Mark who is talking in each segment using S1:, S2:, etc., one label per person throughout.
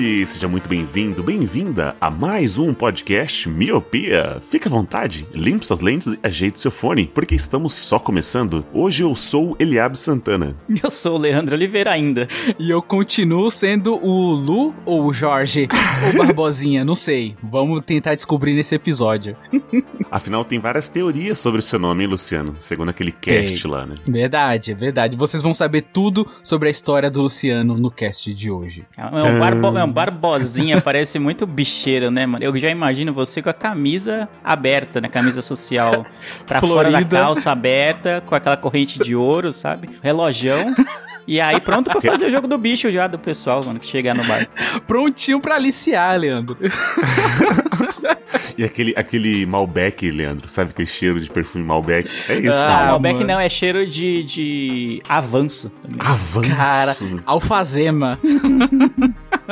S1: Miope! Seja muito bem-vindo, bem-vinda a mais um podcast Miopia. Fique à vontade, limpe suas lentes e ajeite seu fone, porque estamos só começando. Hoje eu sou Eliabe Santana.
S2: Eu sou o Leandro Oliveira ainda.
S3: E eu continuo sendo o Lu ou o Jorge ou Barbosinha, não sei. Vamos tentar descobrir nesse episódio.
S1: Afinal, tem várias teorias sobre o seu nome, hein, Luciano? Segundo aquele cast lá, né?
S3: Verdade, é verdade. Vocês vão saber tudo sobre a história do Luciano no cast de hoje.
S2: É um, barbo, é um barbosinha, parece muito bicheiro, né, mano? Eu já imagino você com a camisa aberta, né? Camisa social pra fora da
S3: Florida.
S2: calça aberta, com aquela corrente de ouro, sabe? Relojão. E aí, pronto pra fazer o jogo do bicho já do pessoal, mano, que chegar no bar.
S3: Prontinho pra aliciar, Leandro.
S1: E aquele, aquele Malbec, Leandro, sabe aquele cheiro de perfume Malbec? É isso,
S2: Ah? Malbec
S3: mano.
S2: não, é cheiro de, de avanço. também.
S1: Avanço!
S3: Cara, alfazema.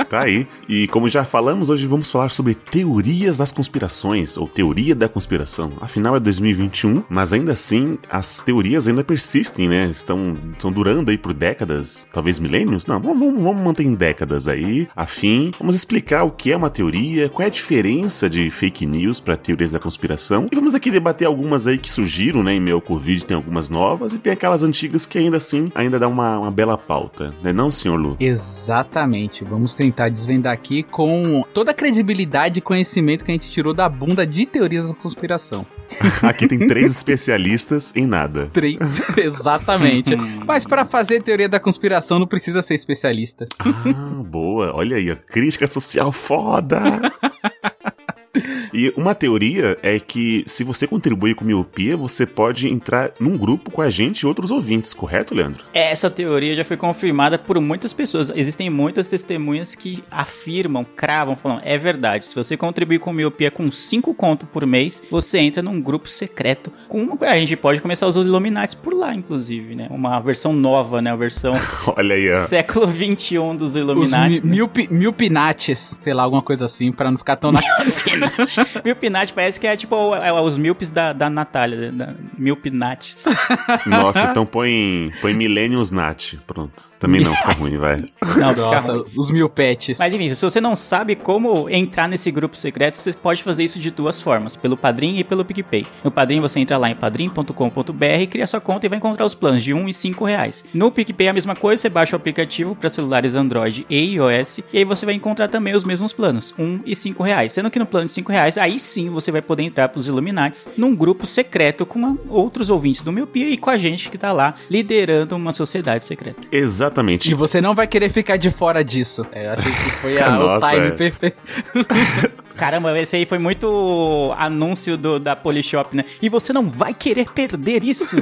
S1: Tá aí. E como já falamos, hoje vamos falar sobre teorias das conspirações, ou teoria da conspiração. Afinal, é 2021, mas ainda assim, as teorias ainda persistem, né? Estão, estão durando aí por décadas, talvez milênios? Não, vamos, vamos- vamos manter em décadas aí. Afim, vamos explicar o que é uma teoria, qual é a diferença de fake news para teorias da conspiração. E vamos aqui debater algumas aí que surgiram, né? Em meio ao Covid tem algumas novas, e tem aquelas antigas que ainda assim, ainda dá uma, uma bela pauta. Né não, senhor Lu?
S3: Exatamente. Vamos tentar desvendar aqui com toda a credibilidade e conhecimento que a gente tirou da bunda de teorias da conspiração.
S1: Aqui tem três especialistas em nada.
S3: Três. Exatamente. Mas para fazer teoria da conspiração não precisa ser especialista.
S1: Ah, boa. Olha aí, a crítica social foda. E uma teoria é que se você contribuir com miopia, você pode entrar num grupo com a gente e outros ouvintes, correto, Leandro?
S2: Essa teoria já foi confirmada por muitas pessoas. Existem muitas testemunhas que afirmam, cravam, falam, é verdade. Se você contribuir com miopia com 5 conto por mês, você entra num grupo secreto. Com uma... A gente pode começar a usar os Illuminati por lá, inclusive, né? Uma versão nova, né? Uma versão
S1: Olha aí, ó.
S2: século 21 dos
S3: Os
S2: Illuminati.
S3: mi, milpi- milpinates, sei lá, alguma coisa assim, para não ficar tão na.
S2: Milpinati parece que é tipo o- é os milpes da, da Natália, da Milpinates.
S1: Nossa, então põe, põe Millenniums Nat. Pronto. Também não, fica ruim, vai.
S2: Não, fica
S3: Nossa,
S2: ruim.
S3: os mil pets.
S2: Mas enfim, se você não sabe como entrar nesse grupo secreto, você pode fazer isso de duas formas, pelo Padrim e pelo PicPay. No Padrim você entra lá em padrim.com.br, cria sua conta e vai encontrar os planos de 1 e 5 reais. No PicPay é a mesma coisa, você baixa o aplicativo para celulares Android e iOS e aí você vai encontrar também os mesmos planos, 1 e 5 reais. Sendo que no plano de 5 reais, aí sim você vai poder entrar para os Illuminates num grupo secreto com outros ouvintes do Miopia e com a gente que tá lá liderando uma sociedade secreta.
S1: Exatamente.
S3: E você não vai querer ficar de fora disso. É, eu achei que foi a,
S1: Nossa,
S3: o time
S1: é.
S3: perfeito.
S2: Caramba, esse aí foi muito anúncio do, da Polishop, né? E você não vai querer perder isso.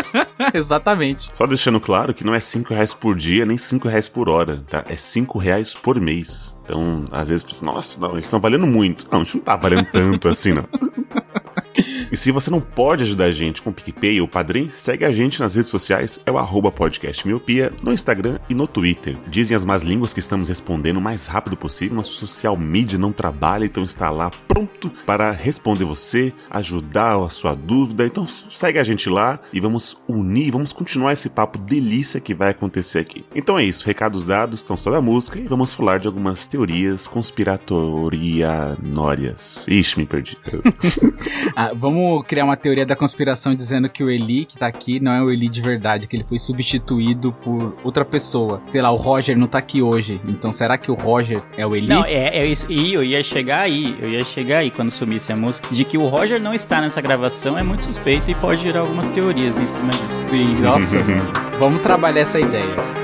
S3: Exatamente.
S1: Só deixando claro que não é 5 reais por dia, nem 5 reais por hora, tá? É 5 reais por mês. Então, às vezes, pensa, nossa, não, eles estão valendo muito. Não, a gente não tá valendo tanto assim, não. E se você não pode ajudar a gente com o PicPay ou Padrim, segue a gente nas redes sociais, é o arroba podcast miopia, no Instagram e no Twitter. Dizem as más línguas que estamos respondendo o mais rápido possível, nosso social media não trabalha, então está lá pronto para responder você, ajudar a sua dúvida. Então segue a gente lá e vamos unir, vamos continuar esse papo delícia que vai acontecer aqui. Então é isso, recados dados, estão só da música e vamos falar de algumas teorias conspiratorianórias. Ixi, me perdi.
S3: Ah, vamos criar uma teoria da conspiração dizendo que o Eli que tá aqui não é o Eli de verdade, que ele foi substituído por outra pessoa. Sei lá, o Roger não tá aqui hoje. Então será que o Roger é o Eli?
S2: Não, é, é isso. E eu ia chegar aí, eu ia chegar aí quando sumisse a música, de que o Roger não está nessa gravação é muito suspeito e pode gerar algumas teorias em cima disso.
S3: Sim, nossa. vamos trabalhar essa ideia.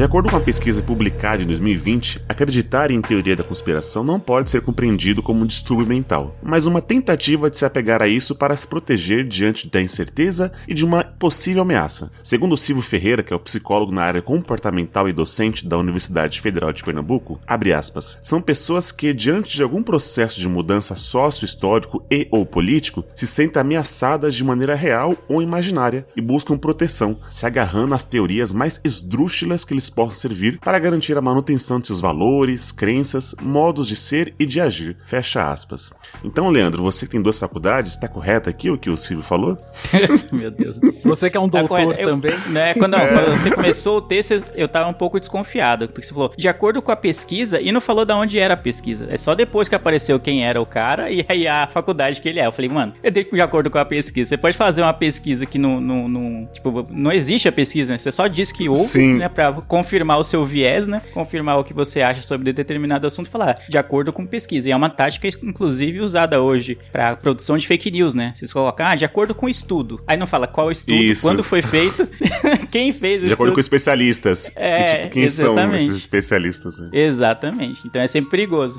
S1: De acordo com a pesquisa publicada em 2020, acreditar em teoria da conspiração não pode ser compreendido como um distúrbio mental, mas uma tentativa de se apegar a isso para se proteger diante da incerteza e de uma possível ameaça. Segundo Silvio Ferreira, que é o psicólogo na área comportamental e docente da Universidade Federal de Pernambuco, abre aspas, são pessoas que, diante de algum processo de mudança sócio-histórico e ou político, se sentem ameaçadas de maneira real ou imaginária e buscam proteção, se agarrando às teorias mais esdrúxulas que lhes possam servir para garantir a manutenção de seus valores, crenças, modos de ser e de agir. Fecha aspas. Então, Leandro, você que tem duas faculdades, está correto aqui o que o Silvio falou?
S2: Meu Deus do céu.
S3: Você que é um
S2: Tá
S3: doutor
S2: correto. Eu-
S3: também.
S2: né, quando, não, quando você começou o texto, eu tava um pouco desconfiado. Porque você falou, de acordo com a pesquisa, e não falou de onde era a pesquisa. É só depois que apareceu quem era o cara e aí a faculdade que ele é. Eu falei, mano, eu dei de acordo com a pesquisa. Você pode fazer uma pesquisa que não. não, não- tipo, não existe a pesquisa, né? Você só diz que houve,
S1: Sim.
S2: né? Pra confirmar o seu viés, né? Confirmar o que você acha sobre determinado assunto e falar, de acordo com pesquisa. E é uma tática, inclusive, usada hoje pra produção de fake news, né? Vocês colocam, ah, de acordo com estudo. Aí não fala qual estudo,
S1: Isso.
S2: quando foi feito, quem fez o
S1: De acordo com
S2: estudo.
S1: especialistas.
S2: É,
S1: e, tipo, quem são
S2: exatamente.
S1: esses especialistas? né?
S2: Exatamente. Então é sempre perigoso.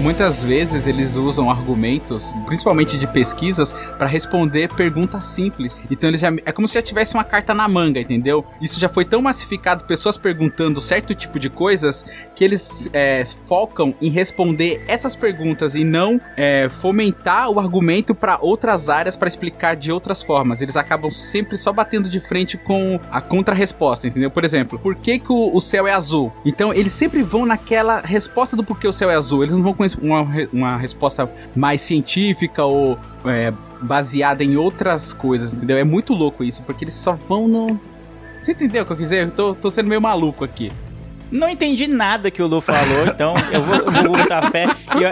S3: Muitas vezes eles usam argumentos, principalmente de pesquisas, pra responder perguntas simples. Então eles já é como se já tivesse uma carta na manga, entendeu? Isso já foi tão massificado, pessoas perguntando certo tipo de coisas, que eles é, focam em responder essas perguntas e não é, fomentar o argumento pra outras áreas pra explicar de outras formas. Eles acabam sempre só batendo de frente com a contra-resposta, entendeu? Por exemplo, por que, que o, o céu é azul? Então eles sempre vão naquela resposta do porquê o céu é azul. Eles não vão com uma, uma resposta mais científica ou é, baseada em outras coisas, entendeu? É muito louco isso, porque eles só vão no. Você entendeu o que eu quis dizer? Eu tô, tô sendo meio maluco aqui.
S2: Não entendi nada que o Lu falou, então eu vou, eu vou botar fé. E eu,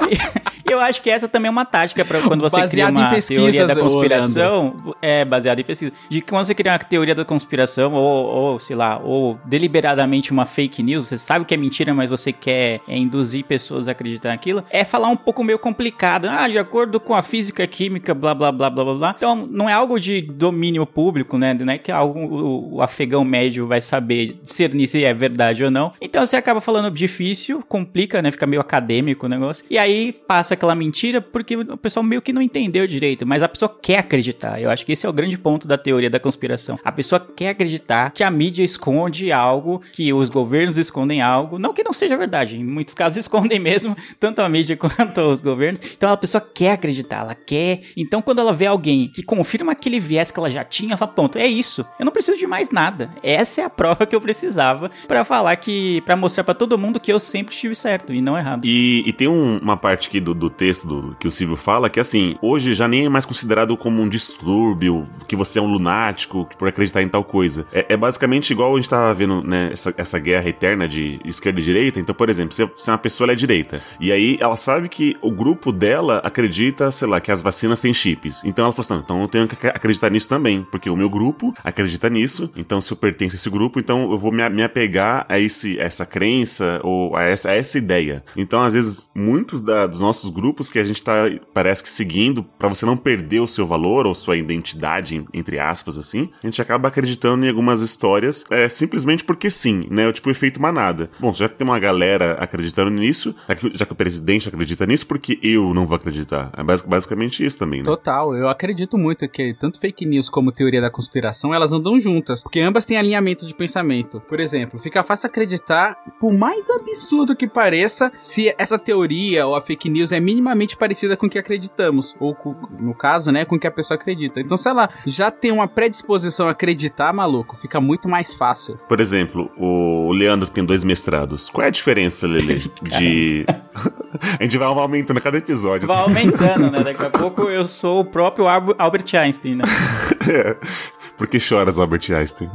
S2: eu acho que essa também é uma tática para quando você
S3: Baseado
S2: cria uma teoria da conspiração. É, baseado em pesquisa. De que quando você cria uma teoria da conspiração, ou, ou, sei lá, ou deliberadamente uma fake news, você sabe que é mentira, mas você quer é, induzir pessoas a acreditar naquilo, é falar um pouco meio complicado. Ah, de acordo com a física química, blá blá blá blá blá blá. Então, não é algo de domínio público, né? Não é que algo o, o afegão médio vai saber discernir se é verdade ou não. Então você acaba falando difícil, complica, né? Fica meio acadêmico o negócio. E aí passa aquela mentira porque o pessoal meio que não entendeu direito, mas a pessoa quer acreditar. Eu acho que esse é o grande ponto da teoria da conspiração. A pessoa quer acreditar que a mídia esconde algo, que os governos escondem algo. Não que não seja verdade, em muitos casos escondem mesmo, tanto a mídia quanto os governos. Então a pessoa quer acreditar, ela quer. Então quando ela vê alguém que confirma aquele viés que ela já tinha, ela fala: pronto, é isso. Eu não preciso de mais nada. Essa é a prova que eu precisava pra falar que, Pra mostrar pra todo mundo que eu sempre estive certo e não errado.
S1: E, e tem um- uma parte aqui do, do texto do- que o Silvio fala que, assim, hoje já nem é mais considerado como um distúrbio, que você é um lunático por acreditar em tal coisa. É, é basicamente igual a gente tava vendo, né, essa, essa guerra eterna de esquerda e direita. Então, por exemplo, se, se uma pessoa é direita, e aí ela sabe que o grupo dela acredita, sei lá, que as vacinas têm chips. Então ela falou assim, então eu tenho que ac- acreditar nisso também, porque o meu grupo acredita nisso, então se eu pertenço a esse grupo, então eu vou me, me apegar a esse, a essa crença ou a essa, a essa ideia. Então, às vezes, muitos da- dos nossos grupos que a gente tá, parece que seguindo, pra você não perder o seu valor ou sua identidade, entre aspas, assim, a gente acaba acreditando em algumas histórias é, simplesmente porque sim, né? O tipo efeito manada. Bom, já que tem uma galera acreditando nisso, já que, já que o presidente acredita nisso, porque eu não vou acreditar? É basic- basicamente isso também, né?
S3: Total, eu acredito muito que tanto fake news como teoria da conspiração, elas andam juntas, porque ambas têm alinhamento de pensamento. Por exemplo, fica fácil acreditar, por mais absurdo que pareça, se essa teoria ou a fake news é minimamente parecida com o que acreditamos, ou com- no caso, né, com o que a pessoa acredita. Então, se ela já tem uma predisposição a acreditar, maluco, fica muito mais fácil.
S1: Por exemplo, o Leandro tem dois mestrados. Qual é a diferença, Lele, de... a gente vai aumentando a cada episódio.
S2: Vai aumentando, né? Daqui a pouco eu sou o próprio Al- Albert Einstein, né?
S1: É. Por que choras, Albert Einstein?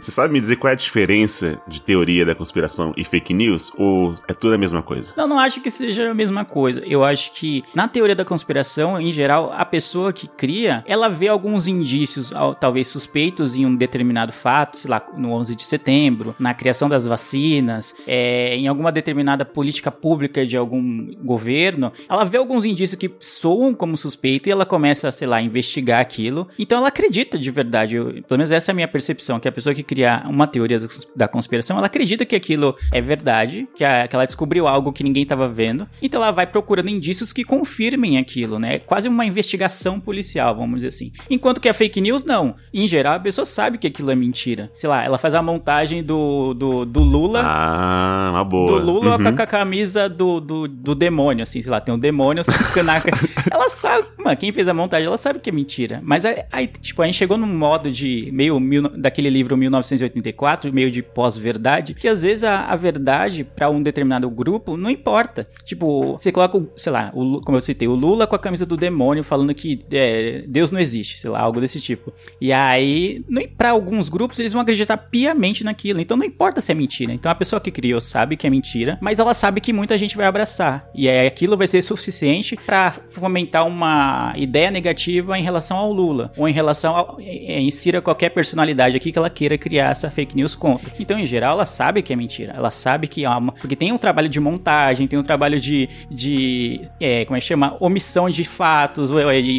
S1: Você sabe me dizer qual é a diferença de teoria da conspiração e fake news? Ou é tudo a mesma coisa?
S2: Não, não acho que seja a mesma coisa. Eu acho que na teoria da conspiração, em geral, a pessoa que cria, ela vê alguns indícios, al- talvez suspeitos em um determinado fato, sei lá, no 11 de setembro, na criação das vacinas, é, em alguma determinada política pública de algum governo. Ela vê alguns indícios que soam como suspeito e ela começa, sei lá, a investigar aquilo. Então ela acredita de verdade. Eu- pelo menos essa é a minha percepção, que a pessoa que cria uma teoria da cons- da conspiração, ela acredita que aquilo é verdade, que, a- que ela descobriu algo que ninguém estava vendo. Então ela vai procurando indícios que confirmem aquilo, né? Quase uma investigação policial, vamos dizer assim. Enquanto que a fake news, não. Em geral, a pessoa sabe que aquilo é mentira. Sei lá, ela faz a montagem do, do, do Lula
S1: Ah, uma boa.
S2: do Lula
S1: Uhum.
S2: com a camisa do, do, do demônio, assim, sei lá, tem um demônio. Ela sabe, mano, quem fez a montagem, ela sabe que é mentira. Mas aí, aí, tipo, a gente chegou num modo de meio mil, daquele livro 1984, meio de pós-verdade, que às vezes a, a verdade pra um determinado grupo não importa. Tipo, você coloca, sei lá, o, como eu citei, o Lula com a camisa do demônio falando que é, Deus não existe, sei lá, algo desse tipo. E aí, pra alguns grupos, eles vão acreditar piamente naquilo. Então não importa se é mentira. Então a pessoa que criou sabe que é mentira, mas ela sabe que muita gente vai abraçar. E aí aquilo vai ser suficiente pra fomentar uma ideia negativa em relação ao Lula. Ou em relação é, insira qualquer personalidade aqui que ela queira criar essa fake news contra. Então, em geral, ela sabe que é mentira. Ela sabe que é uma. Porque tem um trabalho de montagem, tem um trabalho de. de é, como é que chama? Omissão de fatos, ou,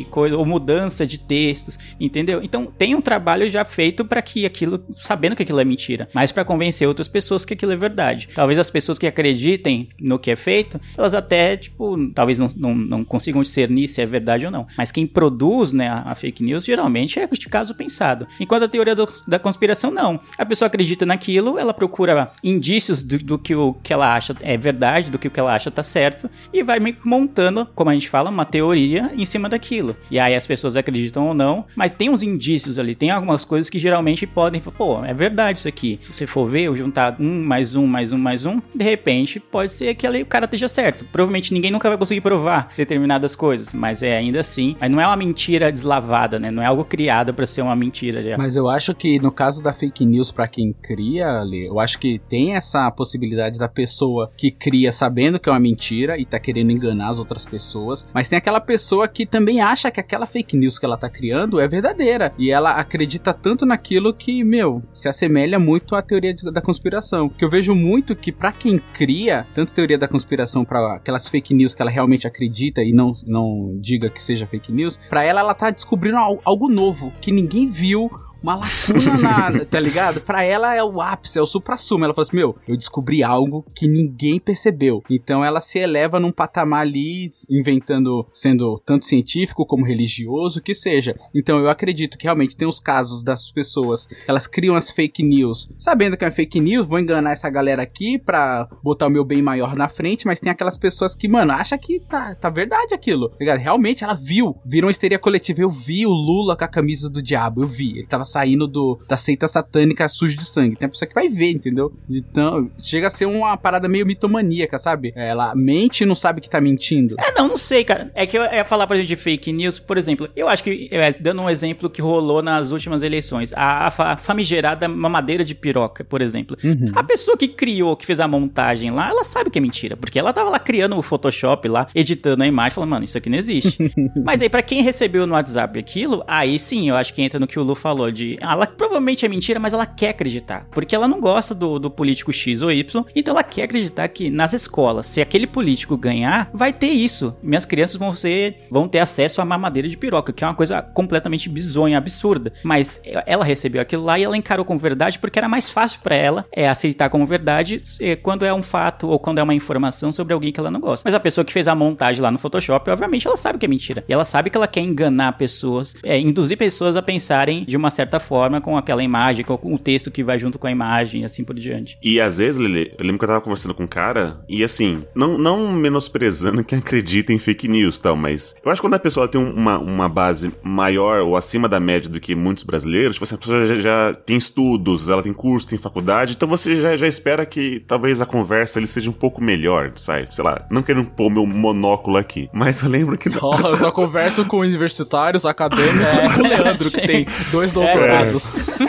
S2: coisa, ou mudança de textos, entendeu? Então, tem um trabalho já feito pra que aquilo. sabendo que aquilo é mentira. Mas pra convencer outras pessoas que aquilo é verdade. Talvez as pessoas que acreditem no que é feito, elas até, tipo, talvez não, não, não consigam discernir se é verdade ou não. Mas quem produz, né, a, a fake news, geralmente é de caso pensado. Enquanto a teoria do- da conspiração, não. A pessoa acredita naquilo, ela procura indícios do, do que o que ela acha é verdade, do que o que ela acha tá certo, e vai meio que montando, como a gente fala, uma teoria em cima daquilo. E aí as pessoas acreditam ou não, mas tem uns indícios ali, tem algumas coisas que geralmente podem, pô, é verdade isso aqui. Se você for ver, eu juntar um mais um mais um mais um, de repente pode ser que ali o cara esteja certo. Provavelmente ninguém nunca vai conseguir provar determinadas coisas, mas é ainda assim, mas não é uma mentira deslavada, né? Não é algo criado pra ser uma mentira já.
S3: Mas eu acho que no caso da fake news, pra quem cria, Lê, eu acho que tem essa possibilidade da pessoa que cria sabendo que é uma mentira e tá querendo enganar as outras pessoas, mas tem aquela pessoa que também acha que aquela fake news que ela tá criando é verdadeira e ela acredita tanto naquilo que, meu, se assemelha muito à teoria da conspiração. Que eu vejo muito que pra quem cria, tanto teoria da conspiração pra aquelas fake news que ela realmente acredita e não, não diga que seja fake news, pra ela ela tá descobrindo al- algo novo que ninguém viu, uma lacuna na, tá ligado? Pra ela é o ápice, é o supra-sumo. Ela fala assim: Meu, eu descobri algo que ninguém percebeu. Então ela se eleva num patamar ali, inventando, sendo tanto científico como religioso, que seja. Então eu acredito que realmente tem os casos das pessoas, elas criam as fake news, sabendo que é fake news, vou enganar essa galera aqui pra botar o meu bem maior na frente, mas tem aquelas pessoas que, mano, acha que tá, tá verdade aquilo. Tá ligado? Realmente ela viu, viram uma histeria coletiva. Eu vi o Lula com a camisa do diabo, eu vi. Ele tava saindo do, da seita satânica sujo de sangue. Tem a pessoa que vai ver, entendeu? Então, chega a ser uma parada meio mitomaníaca, sabe? Ela mente e não sabe que tá mentindo.
S2: É, não, não sei, cara. É que eu ia falar, por exemplo, de fake news, por exemplo. Eu acho que, é, dando um exemplo que rolou nas últimas eleições, a, a fa- famigerada mamadeira de piroca, por exemplo. A pessoa que criou, que fez a montagem lá, ela sabe que é mentira, porque ela tava lá criando o Photoshop lá, editando a imagem, falando, mano, isso aqui não existe. Mas aí, pra quem recebeu no WhatsApp aquilo, aí sim, eu acho que entra no que o Lu falou, de ela provavelmente é mentira, mas ela quer acreditar, porque ela não gosta do, do político X ou Y, então ela quer acreditar que nas escolas, se aquele político ganhar, vai ter isso. Minhas crianças vão ser, vão ter acesso à mamadeira de piroca, que é uma coisa completamente bizonha, absurda. Mas ela recebeu aquilo lá e ela encarou como verdade porque era mais fácil pra ela é, aceitar como verdade é, quando é um fato ou quando é uma informação sobre alguém que ela não gosta. Mas a pessoa que fez a montagem lá no Photoshop, obviamente ela sabe que é mentira. E ela sabe que ela quer enganar pessoas, é, induzir pessoas a pensarem de uma certa forma com aquela imagem, com o texto que vai junto com a imagem e assim por diante.
S1: E às vezes, Lele, eu lembro que eu tava conversando com um cara, e assim, não, não menosprezando quem acredita em fake news e tal, mas eu acho que quando a pessoa tem uma, uma base maior ou acima da média do que muitos brasileiros, tipo assim, a pessoa já, já tem estudos, ela tem curso, tem faculdade, então você já, já espera que talvez a conversa ele seja um pouco melhor, sabe? Sei lá, não querendo pôr meu monóculo aqui, mas eu lembro que...
S3: Ó, eu só converso com universitários, acadêmicos, com o Leandro, que tem dois doutorados.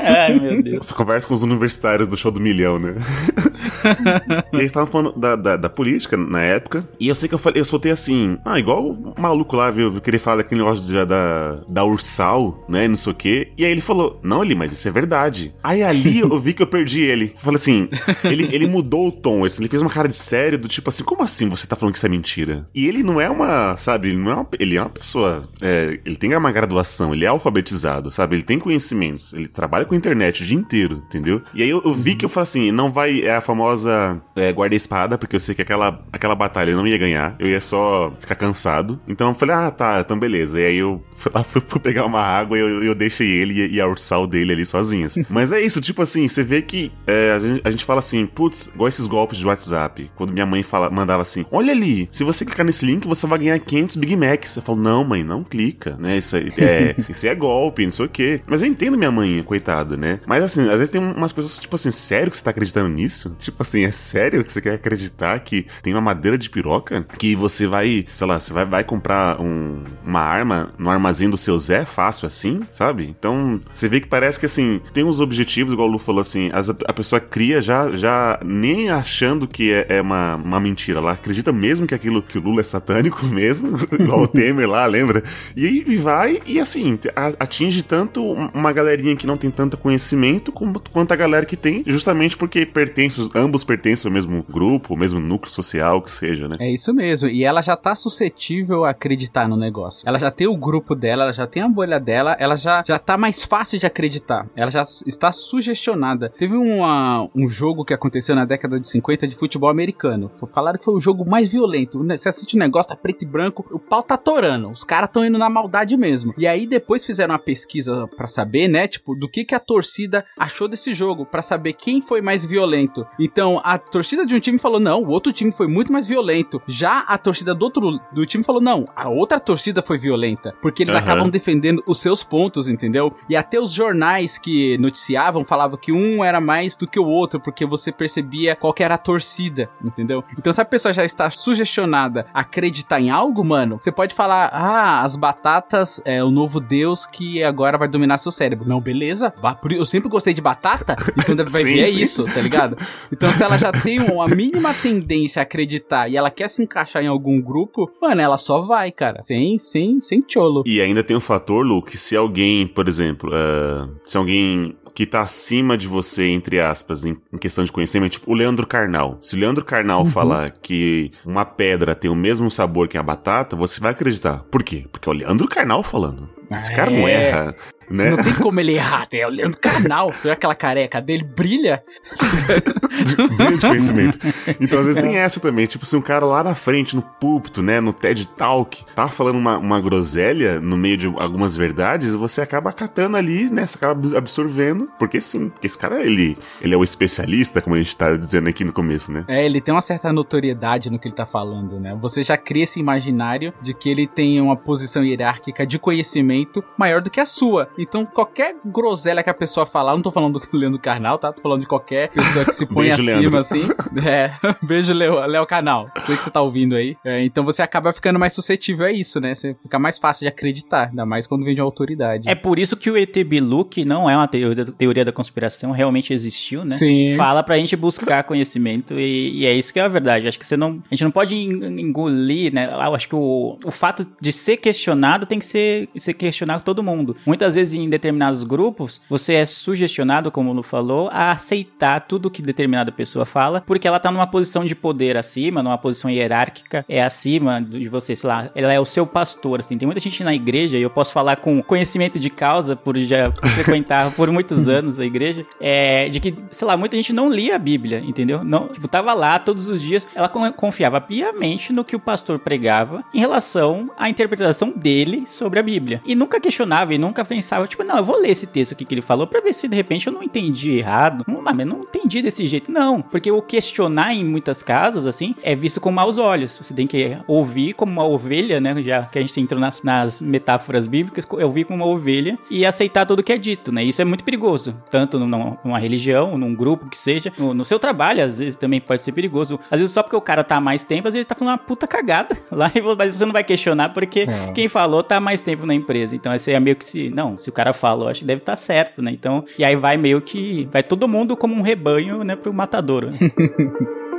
S2: Ai, meu Deus.
S1: Você conversa com os universitários do show do milhão, né? e eles estavam falando da, da, da política na época. E eu sei que eu falei, eu soltei assim, ah, igual o maluco lá, viu? Queria falar daquele negócio de- da, da Ursal, né? Não sei o quê. E aí ele falou, não, ali, mas isso é verdade. Aí ali eu vi que eu perdi ele. Eu falei assim, ele, ele mudou o tom, assim, ele fez uma cara de sério, do tipo assim, como assim você tá falando que isso é mentira? E ele não é uma, sabe, ele não é uma, ele é uma pessoa, é, ele tem uma graduação, ele é alfabetizado, sabe? Ele tem conhecimentos, ele trabalha com internet o dia inteiro, entendeu? E aí eu, eu vi que eu falei assim, não vai, é a famosa é, guarda-espada, porque eu sei que aquela, aquela batalha eu não ia ganhar, eu ia só ficar cansado. Então eu falei, ah, tá, então beleza. E aí eu fui lá, fui, fui pegar uma água e eu, eu deixei ele e, e a ursal dele ali sozinhos. Mas é isso, tipo assim, você vê que é, a, gente, a gente fala assim, putz, igual esses golpes de WhatsApp. Quando minha mãe fala, mandava assim, olha ali, se você clicar nesse link, você vai ganhar 500 Big Macs. Eu falo, não, mãe, não clica, né? Isso aí é, isso é golpe, não sei o quê. Mas eu entendo minha mãe, coitada, né? Mas assim, às vezes tem umas pessoas, tipo assim, sério que você tá acreditando nisso? Tipo assim, é sério que você quer acreditar que tem uma madeira de piroca? Que você vai, sei lá, você vai, vai comprar um- uma arma no armazém do seu Zé fácil assim, sabe? Então, você vê que parece que assim, tem uns objetivos, igual o Lu falou assim, as- a pessoa cria já, já nem achando que é, é uma, uma mentira. Ela acredita mesmo que aquilo que o Lula é satânico mesmo, igual o Temer lá, lembra? E aí vai e assim, a- atinge tanto uma galerinha que não tem tanto conhecimento quanto a galera que tem, justamente porque pertence, ambos pertencem ao mesmo grupo, ao mesmo núcleo social, que seja, né?
S3: É isso mesmo. E ela já tá suscetível a acreditar no negócio. Ela já tem o grupo dela, ela já tem a bolha dela, ela já, já tá mais fácil de acreditar. Ela já está sugestionada. Teve uma, um jogo que aconteceu na década de 50 de futebol americano. Falaram que foi o jogo mais violento. Né, Você assiste o negócio, tá preto e branco, o pau tá torando. Os caras tão indo na maldade mesmo. E aí depois fizeram uma pesquisa pra saber, né, tipo, do que que a torcida achou desse jogo, pra saber quem foi mais violento. Então, a torcida de um time falou: "Não, o outro time foi muito mais violento". Já a torcida do outro do time falou: "Não, a outra torcida foi violenta", porque eles
S1: Aham.
S3: acabam defendendo os seus pontos, entendeu? E até os jornais que noticiavam falavam que um era mais do que o outro, porque você percebia qual que era a torcida, entendeu? Então, se a pessoa já está sugestionada a acreditar em algo, mano, você pode falar: "Ah, as batatas é o novo deus que agora vai dominar seu cérebro". Não, beleza? Eu sempre gostei de batata, então deve vai
S1: Sim,
S3: ver é isso, tá ligado? Então, se ela já tem uma mínima tendência a acreditar e ela quer se encaixar em algum grupo, mano, ela só vai, cara. Sem, sem, sem cholo.
S1: E ainda tem o fator, Lu, que se alguém, por exemplo, eh, se alguém que tá acima de você, entre aspas, em, em questão de conhecimento, tipo o Leandro Carnal. Se o Leandro Carnal falar que uma pedra tem o mesmo sabor que a batata, você vai acreditar. Por quê? Porque é o Leandro Carnal falando. Esse cara não
S3: É.
S1: erra, né?
S3: Não tem como ele errar, é o Leandro Carnal. Você vê aquela careca dele brilha?
S1: grande conhecimento. Então, às vezes tem essa também. Tipo, se um cara lá na frente, no púlpito, né, no TED Talk, tá falando uma, uma groselha no meio de algumas verdades, você acaba catando ali, né, você acaba absorvendo, porque sim, porque esse cara, ele, ele é o especialista, como a gente tá dizendo aqui no começo, né?
S3: É, ele tem uma certa notoriedade no que ele tá falando, né? Você já cria esse imaginário de que ele tem uma posição hierárquica de conhecimento maior do que a sua. Então, qualquer groselha que a pessoa falar, não tô falando do Leandro Carnal, tá? Tô falando de qualquer pessoa que se põe
S1: Beijo,
S3: acima,
S1: Leandro.
S3: assim. É, beijo, Léo, Léo Canal. Sei que você tá ouvindo aí. É, então você acaba ficando mais suscetível a isso, né? Você fica mais fácil de acreditar, ainda mais quando vem de uma autoridade.
S2: É por isso que o ET Bilu, que não é uma teoria, teoria da conspiração, realmente existiu, né?
S3: Sim.
S2: Fala pra gente buscar conhecimento e, e é isso que é a verdade. Acho que você não, a gente não pode en- engolir, né? Eu acho que o, o fato de ser questionado tem que ser, ser questionado todo mundo. Muitas vezes em determinados grupos, você é sugestionado, como o Lu falou, a aceitar tudo que determinada pessoa fala, porque ela tá numa posição de poder acima, numa posição hierárquica, é acima de você, sei lá, ela é o seu pastor, assim. Tem muita gente na igreja, e eu posso falar com conhecimento de causa, por já frequentar por muitos anos a igreja, é, de que, sei lá, muita gente não lia a Bíblia, entendeu? Não, tipo, tava lá todos os dias, ela con- confiava piamente no que o pastor pregava em relação à interpretação dele sobre a Bíblia. E nunca questionava e nunca pensava, tipo, não, eu vou ler esse texto aqui que ele falou pra ver se de repente eu não entendi errado. Não, mas não entendi desse jeito. Não, porque o questionar em muitas casos, assim, é visto com maus olhos. Você tem que ouvir como uma ovelha, né? Já que a gente entrou nas, nas metáforas bíblicas, ouvir como uma ovelha e aceitar tudo que é dito, né? Isso é muito perigoso, tanto numa, numa religião, num grupo que seja, no, no, seu trabalho, às vezes também pode ser perigoso. Às vezes só porque o cara tá há mais tempo, às vezes ele tá falando uma puta cagada lá, mas você não vai questionar porque é. quem falou tá há mais tempo na empresa. Então, esse é meio que se, não, se o cara falou, acho que deve estar tá certo, né? Então, e aí vai meio que, vai todo mundo como um rebanho, né, pro matador. Né?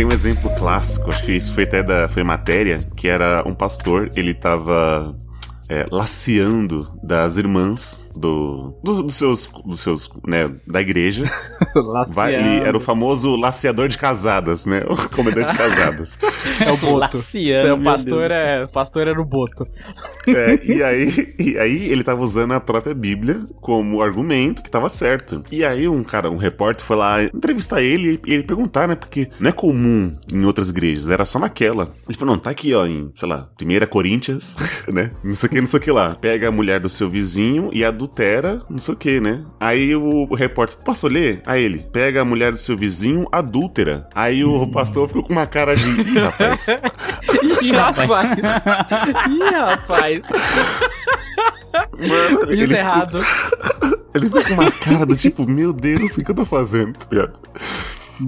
S1: tem um exemplo clássico, acho que isso foi até da foi matéria, que era um pastor, ele tava é, laceando das irmãs do, do, dos seus, dos seus, né, da igreja. Vai, ele era o famoso laceador de casadas, né? O comedor de casadas.
S3: é o boto. Laciando, o pastor, é, pastor era o boto.
S1: É, e aí, e aí ele tava usando a própria Bíblia como argumento que tava certo. E aí um cara, um repórter foi lá entrevistar ele e ele perguntar, né? Porque não é comum em outras igrejas, era só naquela. Ele falou, não, tá aqui, ó, em, sei lá, 1 Coríntias, né? Não sei o que, não sei o que lá. Pega a mulher do seu vizinho e adultera, não sei o que, né? Aí o, o repórter, posso ler? Aí ele, pega a mulher do seu vizinho, adúltera. Aí o pastor ficou com uma cara de, ih, rapaz.
S3: ih, rapaz. ih, rapaz.
S1: Mano,
S3: Isso errado.
S1: ele ficou com uma cara do tipo, meu Deus, o que eu tô fazendo? Tá ligado?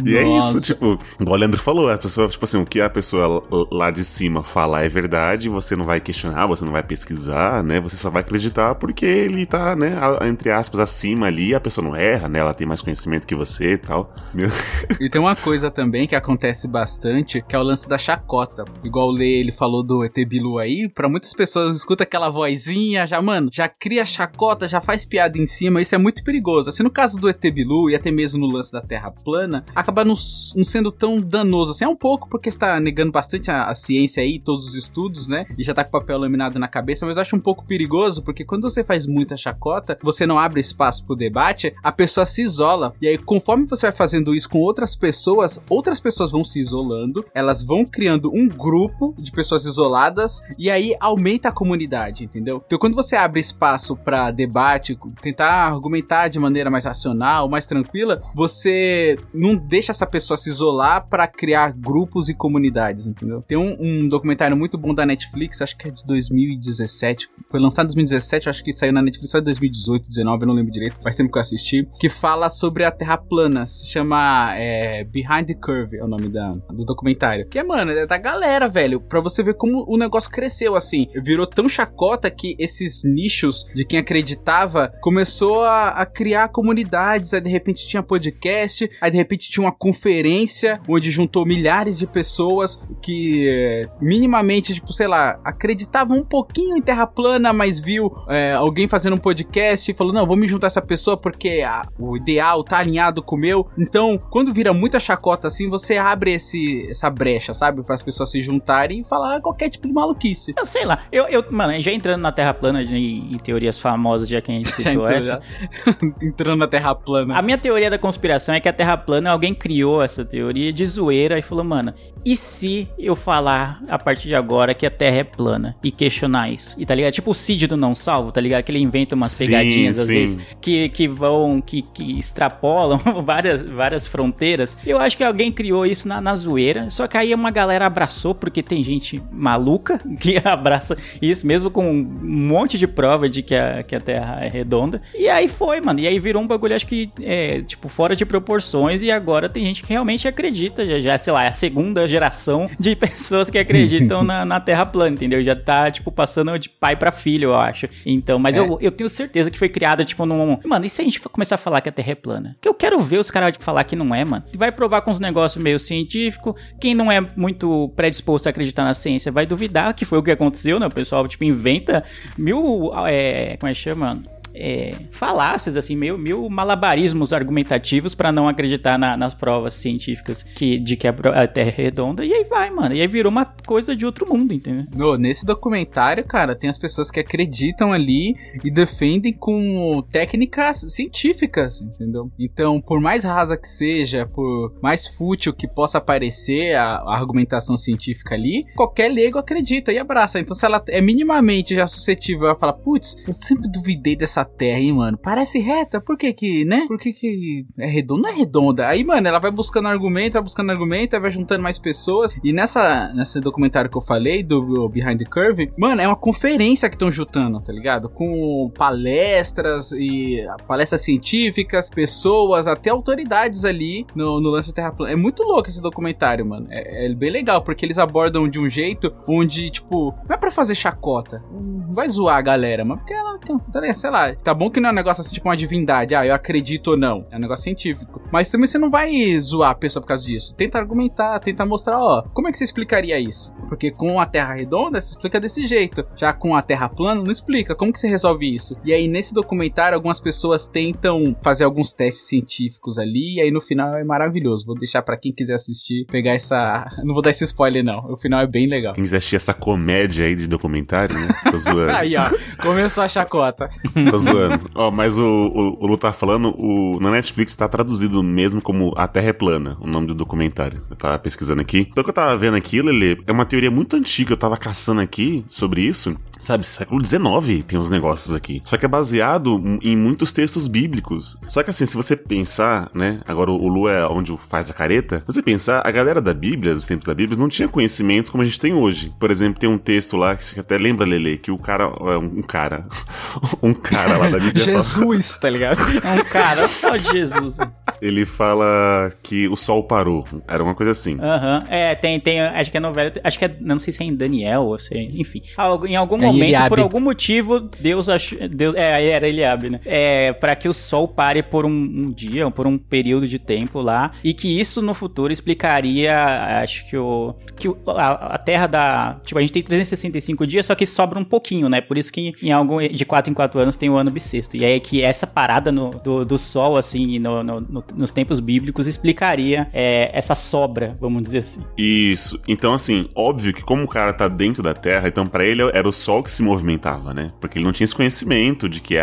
S1: E é isso, tipo, igual o Leandro falou, a pessoa, tipo assim, o que a pessoa lá de cima falar é verdade, você não vai questionar, você não vai pesquisar, né? Você só vai acreditar porque ele tá, né, entre aspas, acima ali, a pessoa não erra, né? Ela tem mais conhecimento que você e tal.
S3: E tem uma coisa também que acontece bastante, que é o lance da chacota. Igual o Lê, ele falou do ET Bilu aí, pra muitas pessoas escuta aquela vozinha, já, mano, já cria chacota, já faz piada em cima, isso é muito perigoso. Assim, no caso do ET Bilu e até mesmo no lance da Terra plana, acaba não, não, sendo tão danoso assim. É um pouco porque está negando bastante a, a, ciência aí, todos os estudos, né? E já tá com o papel laminado na cabeça, mas eu acho um pouco perigoso porque quando você faz muita chacota, você não abre espaço pro debate, a pessoa se isola. E aí, conforme você vai fazendo isso com outras pessoas, outras pessoas vão se isolando, elas vão criando um grupo de pessoas isoladas e aí aumenta a comunidade, entendeu? Então, quando você abre espaço para debate, tentar argumentar de maneira mais racional, mais tranquila, você não deixa essa pessoa se isolar para criar grupos e comunidades, entendeu? Tem um, um, documentário muito bom da Netflix, acho que é de 2017, foi lançado em 2017, acho que saiu na Netflix só em 2018, 2019, eu não lembro direito, faz tempo que eu assisti, que fala sobre a Terra plana, se chama é, Behind the Curve, é o nome da, do documentário. Que é, mano, é da galera, velho, pra você ver como o negócio cresceu, assim, virou tão chacota que esses nichos de quem acreditava começou a, a criar comunidades, aí de repente tinha podcast, aí de repente tinha uma conferência onde juntou milhares de pessoas que é, minimamente, tipo, sei lá, acreditavam um pouquinho em Terra plana, mas viu é, alguém fazendo um podcast e falou: não, vou me juntar a essa pessoa porque a, o ideal tá alinhado com o meu. Então, quando vira muita chacota assim, você abre esse, essa brecha, sabe? Para as pessoas se juntarem e falar qualquer tipo de maluquice.
S2: Eu sei lá, eu, eu mano, já entrando na Terra plana em, teorias famosas, já que a gente citou essa.
S3: entrando na Terra plana.
S2: A minha teoria da conspiração é que a Terra plana alguém criou essa teoria de zoeira e falou, mano, e se eu falar a partir de agora que a Terra é plana e questionar isso? E tá ligado? Tipo o Cid do Não Salvo, tá ligado? Que ele inventa umas sim, pegadinhas sim. às vezes que, que vão, que, que extrapolam várias, várias fronteiras. Eu acho que alguém criou isso na, na zoeira, só que aí uma galera abraçou, porque tem gente maluca que abraça isso, mesmo com um monte de prova de que a, que a Terra é redonda. E aí foi, mano. E aí virou um bagulho, acho que, é, tipo, fora de proporções e agora tem gente que realmente acredita, já, já sei lá, é a segunda geração de pessoas que acreditam na, na, Terra plana, entendeu? Já tá, tipo, passando de pai para filho, eu acho. Então, mas é. eu, eu tenho certeza que foi criada, tipo, num. Mano, e se a gente começar a falar que a Terra é plana? Que eu quero ver os caras falar que não é, mano. Vai provar com os negócios meio científico. Quem não é muito predisposto a acreditar na ciência vai duvidar, que foi o que aconteceu, né? O pessoal, tipo, inventa mil. É, como é que chama? É, falácias, assim, meio, meio malabarismos argumentativos pra não acreditar na- nas provas científicas que, de que a Terra é redonda. E aí vai, mano. E aí virou uma coisa de outro mundo, entendeu?
S3: No, nesse documentário, cara, tem as pessoas que acreditam ali e defendem com técnicas científicas, entendeu? Então, por mais rasa que seja, por mais fútil que possa parecer a, a argumentação científica ali, qualquer leigo acredita e abraça. Então, se ela é minimamente já suscetível a falar, putz, eu sempre duvidei dessa terra, hein, mano? Parece reta, por que que, né? Por que que é redonda? Não é redonda. Aí, mano, ela vai buscando argumento, vai buscando argumento, vai juntando mais pessoas. E nessa, nesse documentário que eu falei, do Behind the Curve, mano, é uma conferência que estão juntando, tá ligado? Com palestras e palestras científicas, pessoas, até autoridades ali no, no lance Terra plana. É muito louco esse documentário, mano. É, é bem legal, porque eles abordam de um jeito onde, tipo, não é pra fazer chacota. Não vai zoar a galera, mas porque ela, tá ligado? sei lá, tá bom que não é um negócio assim, tipo uma divindade, ah, eu acredito ou não. É um negócio científico. Mas também você não vai zoar a pessoa por causa disso. Tenta argumentar, tenta mostrar, ó, como é que você explicaria isso? Porque com a Terra redonda, você explica desse jeito. Já com a Terra plana, não explica. Como que você resolve isso? E aí, nesse documentário, algumas pessoas tentam fazer alguns testes científicos ali, e aí no final é maravilhoso. Vou deixar pra quem quiser assistir, pegar essa. Não vou dar esse spoiler, não. O final é bem legal.
S1: Quem quiser assistir essa comédia aí de documentário, né? Tô zoando.
S3: Aí, ó, começou a chacota.
S1: Tô zoando. Ó, mas o, o, o Lu tá falando, o, na Netflix tá traduzido mesmo como A Terra é Plana, o nome do documentário. Eu tava pesquisando aqui. Pelo que eu tava vendo aqui, Lele, é uma teoria muito antiga. Eu tava caçando aqui sobre isso. Sabe, século XIX tem uns negócios aqui. Só que é baseado em muitos textos bíblicos. Só que assim, se você pensar, né? Agora o Lu é onde faz a careta. Se você pensar, a galera da Bíblia, dos tempos da Bíblia, não tinha conhecimentos como a gente tem hoje. Por exemplo, tem um texto lá que você até lembra, Lele, que o cara. é Um cara. Um cara lá da Bíblia. fala-
S3: Jesus, tá ligado?
S2: É um cara, só de Jesus.
S1: Ele fala que o sol parou. Era uma coisa assim.
S2: Aham. É, tem, tem, acho que é novela, acho que é, não sei se é em Daniel, ou se, enfim. Algu- Em algum
S3: É
S2: momento,
S3: Eliabe.
S2: por algum motivo, Deus achou, Deus, é, era Eliabe, né? É, pra que o sol pare por um, um dia, por um período de tempo lá, e que isso no futuro explicaria, acho que o, que o- a, a Terra dá, tipo, a gente tem 365 dias, só que sobra um pouquinho, né? Por isso que em algum, de 4 em 4 anos tem o ano bissexto. E aí é que essa parada no- do, do sol, assim, no- no- no- nos tempos bíblicos, explicaria é, essa sobra, vamos dizer assim.
S1: Isso. Então, assim, óbvio que como o cara tá dentro da Terra, então pra ele era o Sol que se movimentava, né? Porque ele não tinha esse conhecimento de que é,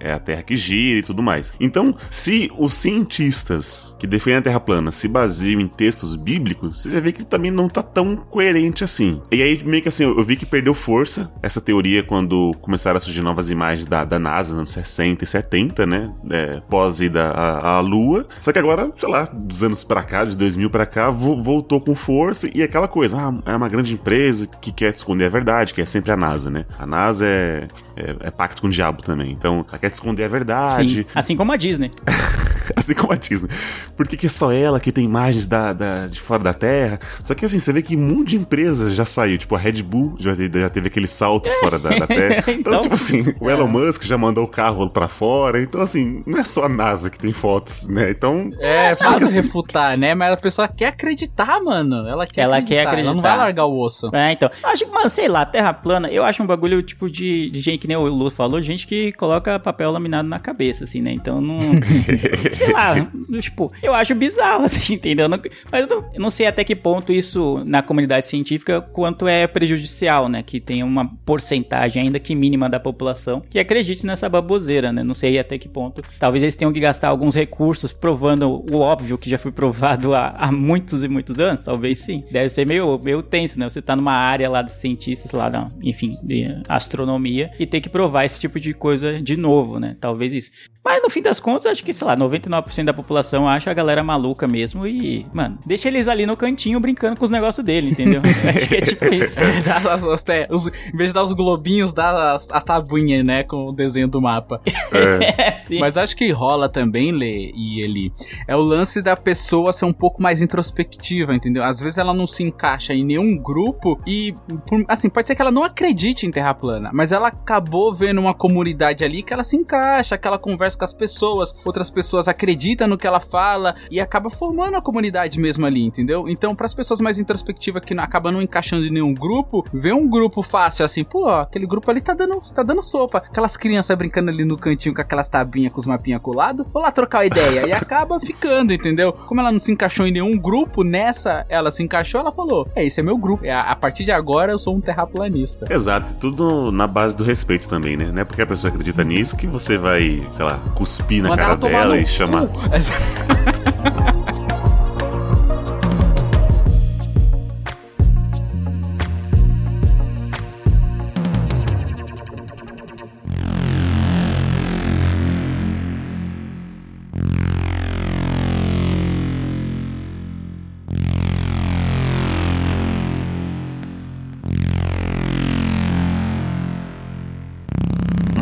S1: é- é a Terra que gira e tudo mais. Então, se os cientistas que defendem a Terra plana se baseiam em textos bíblicos, você já vê que também não tá tão coerente assim. E aí, meio que assim, eu vi que perdeu força essa teoria quando começaram a surgir novas imagens da, da NASA nos anos 60 e 70, né? É, pós ida à, à Lua. Só que agora, sei lá, dos anos pra cá, de 2000 pra cá, vo- voltou com força e aquela coisa, ah, é uma grande empresa que quer esconder a verdade, que é sempre a NASA, né? A NASA é, é, é pacto com o diabo também. Então, ela quer te esconder a verdade.
S2: Sim, assim como a Disney.
S1: assim como a Disney. Por que, que é só ela que tem imagens da, da- de fora da Terra? Só que assim, você vê que um monte de empresas já saiu. Tipo, a Red Bull já, já teve aquele salto fora da, da Terra. Então,
S2: Então,
S1: tipo assim, o Elon Musk já mandou o carro pra fora. Então, assim, não é só a NASA que tem fotos, né? Então.
S3: É, fácil
S1: assim-
S3: refutar, né? Mas a pessoa quer acreditar, mano. Ela quer
S2: Ela
S3: acreditar.
S2: quer
S3: Ela não
S2: acreditar.
S3: vai largar o osso.
S2: É, então. Acho que, mano, sei lá, terra plana, eu acho um bagulho tipo de, de gente que nem o Lu falou, gente que coloca papel laminado na cabeça, assim, né? Então não. sei lá, tipo, eu acho bizarro, assim, entendeu? Não- mas eu não, eu não sei até que ponto isso, na comunidade científica, quanto é prejudicial, né? Que tem uma porcentagem, ainda que mínima, da população que acredite nessa baboseira, né? Não sei até que ponto. Talvez eles tenham que gastar alguns recursos provando o óbvio que já foi provado há, há muitos e muitos anos. Talvez sim. Deve ser meio, meio tenso, né? Você tá numa área lá de cientistas, lá, enfim, de astronomia, e ter que provar esse tipo de coisa de novo, né? Talvez isso. Mas no fim das contas, acho que, sei lá, 99% da população acha a galera maluca mesmo e, mano, deixa eles ali no cantinho brincando com os negócios dele, entendeu? acho que é tipo isso.
S3: Dá as- as os- em vez de dar os globinhos, dá as- a tabuinha, né? Com o desenho do mapa.
S2: É, sim.
S3: Mas acho que rola também, Lê e Eli, é o lance da pessoa ser um pouco mais introspectiva, entendeu? Às vezes ela não se encaixa em nenhum grupo e, por- assim, pode ser que ela não acredite em Terra plana, mas ela acabou vendo uma comunidade ali que ela se encaixa, que ela conversa conversa com as pessoas, outras pessoas acreditam no que ela fala e acaba formando a comunidade mesmo ali, entendeu? Então, para as pessoas mais introspectivas que não acabam não encaixando em nenhum grupo, ver um grupo fácil assim, pô, aquele grupo ali tá dando, tá dando sopa. Aquelas crianças brincando ali no cantinho com aquelas tabinhas com os mapinhas colados, vou lá trocar uma ideia. e acaba ficando, entendeu? Como ela não se encaixou em nenhum grupo, nessa ela se encaixou, ela falou: É, esse é meu grupo. É, a partir de agora eu sou um terraplanista.
S1: Exato, tudo na base do respeito também, né? Não é porque a pessoa acredita nisso que você vai, sei lá, cuspir na
S3: Mandar
S1: cara dela e chamar.
S3: Cu.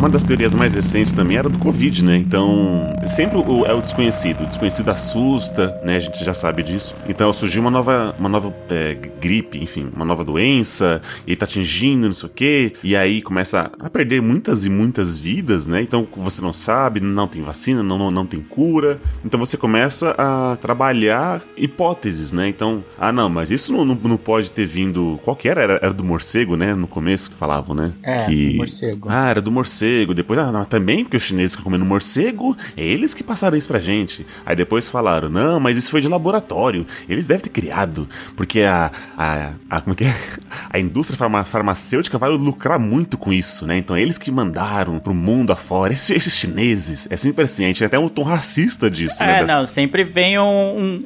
S1: Uma das teorias mais recentes também era do Covid, né? Então, sempre o, é o desconhecido. O desconhecido assusta, né? A gente já sabe disso. Então, surgiu uma nova, uma nova é, gripe, enfim, uma nova doença, e tá atingindo, não sei o quê. E aí começa a perder muitas e muitas vidas, né? Então, você não sabe, não tem vacina, não, não, não tem cura. Então, você começa a trabalhar hipóteses, né? Então, ah, não, mas isso não, não, não pode ter vindo. Qual que era? era? Era do morcego, né? No começo que falavam, né?
S3: É,
S1: que...
S3: morcego.
S1: Ah, era do morcego. Depois, ah, também porque os chineses ficam comendo morcego, é eles que passaram isso pra gente. Aí depois falaram, não, mas isso foi de laboratório. Eles devem ter criado, porque a, a, a como é que é? A indústria farma- farmacêutica vai lucrar muito com isso, né? Então eles que mandaram pro mundo afora, esses, esses chineses. É sempre assim, a gente tem até um tom racista disso, né?
S2: É, não, sempre vem um,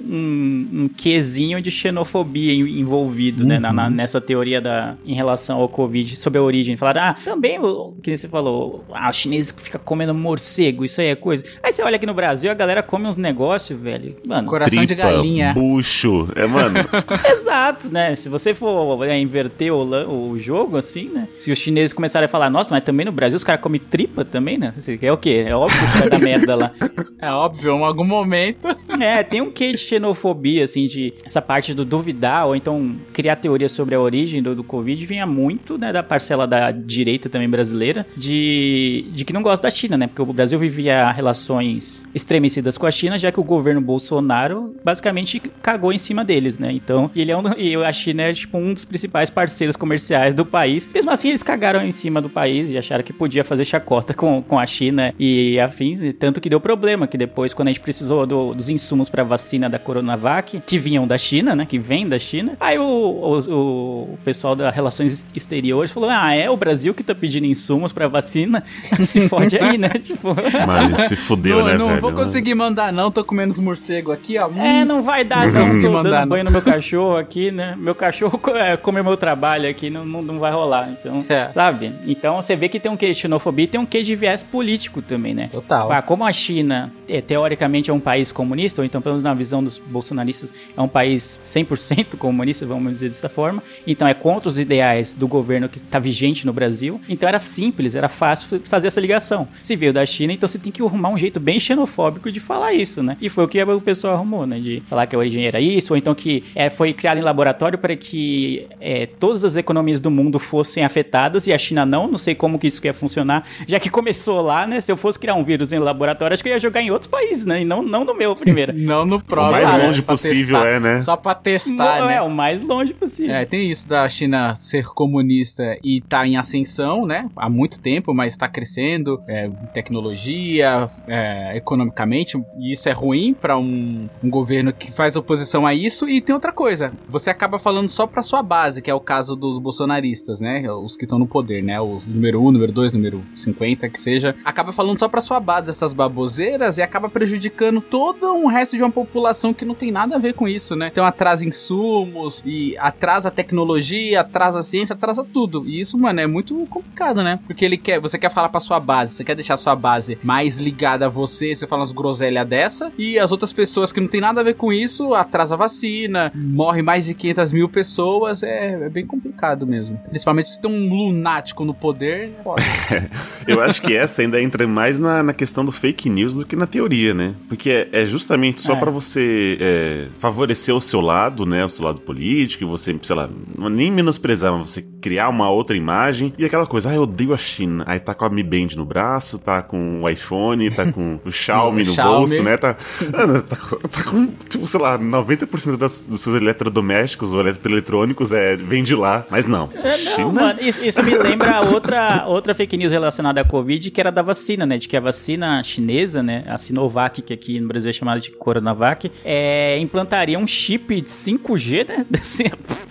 S2: um, um, quesinho de xenofobia en- envolvido, né, na- na- nessa teoria da, em relação ao Covid, sobre a origem. Falaram, ah, também, o que você falou, ah, o chinês que fica comendo morcego, isso aí é coisa. Aí você olha aqui no Brasil, a galera come uns negócios, velho, mano,
S3: Coração de
S1: tripa,
S3: galinha.
S1: bucho. É, mano.
S2: exato, né, se você for é, inverter o, o jogo, assim, né, se os chineses começarem a falar, nossa, mas também no Brasil os caras comem tripa também, né, é o quê? É óbvio que vai dar merda lá.
S3: É óbvio, em algum momento.
S2: É, tem um quê de xenofobia, assim, de essa parte do duvidar, ou então criar teorias sobre a origem do, do Covid, vinha muito, né, da parcela da direita também brasileira, de, de que não gosta da China, né, porque o Brasil vivia relações estremecidas com a China, já que o governo Bolsonaro basicamente cagou em cima deles, né, então, ele é um, e a China é, tipo, um dos principais parceiros comerciais do país, mesmo assim eles cagaram em cima do país e acharam que podia fazer chacota com, com a China e afins, tanto que deu problema, que depois, quando a gente precisou do- dos insumos pra vacina da Coronavac, que vinham da China, né, que vem da China, aí o, o, o pessoal da Relações Exteriores falou, ah, é o Brasil que tá pedindo insumos pra vacina? Se fode aí, né, tipo...
S1: Mas se fudeu,
S3: não,
S1: né,
S3: não
S1: velho?
S3: vou conseguir mandar, não. Tô comendo os morcego aqui, ó.
S2: É,
S3: Hum.
S2: não vai dar,
S3: Não
S2: não. Tô
S3: mandar,
S2: dando
S3: não.
S2: banho no meu cachorro aqui, né? Meu cachorro é, come meu trabalho aqui, não, não, não vai rolar. Então,
S3: É.
S2: sabe? Então você vê que tem um quê de xenofobia e tem um quê de viés político também, né?
S3: Total.
S2: Ah, como a China, é, teoricamente, é um país comunista, ou então, pelo menos na visão dos bolsonaristas, é um país 100% comunista, vamos dizer dessa forma, então é contra os ideais do governo que está vigente no Brasil, então era simples, era fácil fazer essa ligação. Se veio da China, então você tem que arrumar um jeito bem xenofóbico de falar isso, né? E foi o que o pessoal arrumou, né? De falar que a origem era isso, ou então que é, foi criado em laboratório para que é, todas as economias do mundo fossem afetadas e a China não. Não sei como que isso ia funcionar, já que começou lá, né? Se eu fosse criar um vírus em laboratório, acho que eu ia jogar em outros países, né? E não, não no meu primeiro.
S3: Não no
S1: O
S3: próprio.
S1: mais
S3: né?
S1: longe possível
S3: testar.
S1: é, né?
S3: Só pra testar,
S2: Não,
S3: né?
S2: É, o mais longe possível.
S3: É, tem isso da China ser comunista e tá em ascensão, né? Há muito tempo, mas tá crescendo, é, tecnologia, é, economicamente, e isso é ruim pra um, um governo que faz oposição a isso. E tem outra coisa, você acaba falando só pra sua base, que é o caso dos bolsonaristas, né? Os que estão no poder, né? O número 1, número 2, número 50, que seja. Acaba falando só pra sua base essas baboseiras e acaba prejudicando todo um resto de uma população que não tem nada a ver com isso, né? Então atrasa insumos e atrasa tecnologia, atrasa ciência, atrasa tudo. E isso, mano, é muito complicado, né? Porque ele quer, você quer falar pra sua base, você quer deixar sua base mais ligada a você, você fala umas groselhas dessa, e as outras pessoas que não tem nada a ver com isso, atrasa a vacina, morre mais de 500 mil pessoas, é, é bem complicado mesmo. Principalmente se tem um lunático no poder, foda.
S1: Eu acho que essa ainda entra mais na, na questão do fake news do que na teoria, né? Porque é, é justamente só
S2: É.
S1: pra você é, favorecer o seu lado, né? O seu lado político, e você, sei lá, não- nem menosprezar, mas você criar uma outra imagem e aquela coisa, ah, eu odeio a China. Aí tá com a Mi Band no braço, tá com o iPhone, tá com o Xiaomi no
S3: Xiaomi.
S1: bolso, né? Tá, tá, tá com, tipo, sei lá, 90% das, dos seus eletrodomésticos ou eletroeletrônicos é, vem de lá. Mas não.
S2: É, não, mano, isso, isso me lembra outra, outra fake news relacionada à Covid, que era da vacina, né? De que a vacina chinesa, né? A Sinovac, que aqui no Brasil é chamada de Coronavac, é, implantaria um chip de 5G, né? Assim,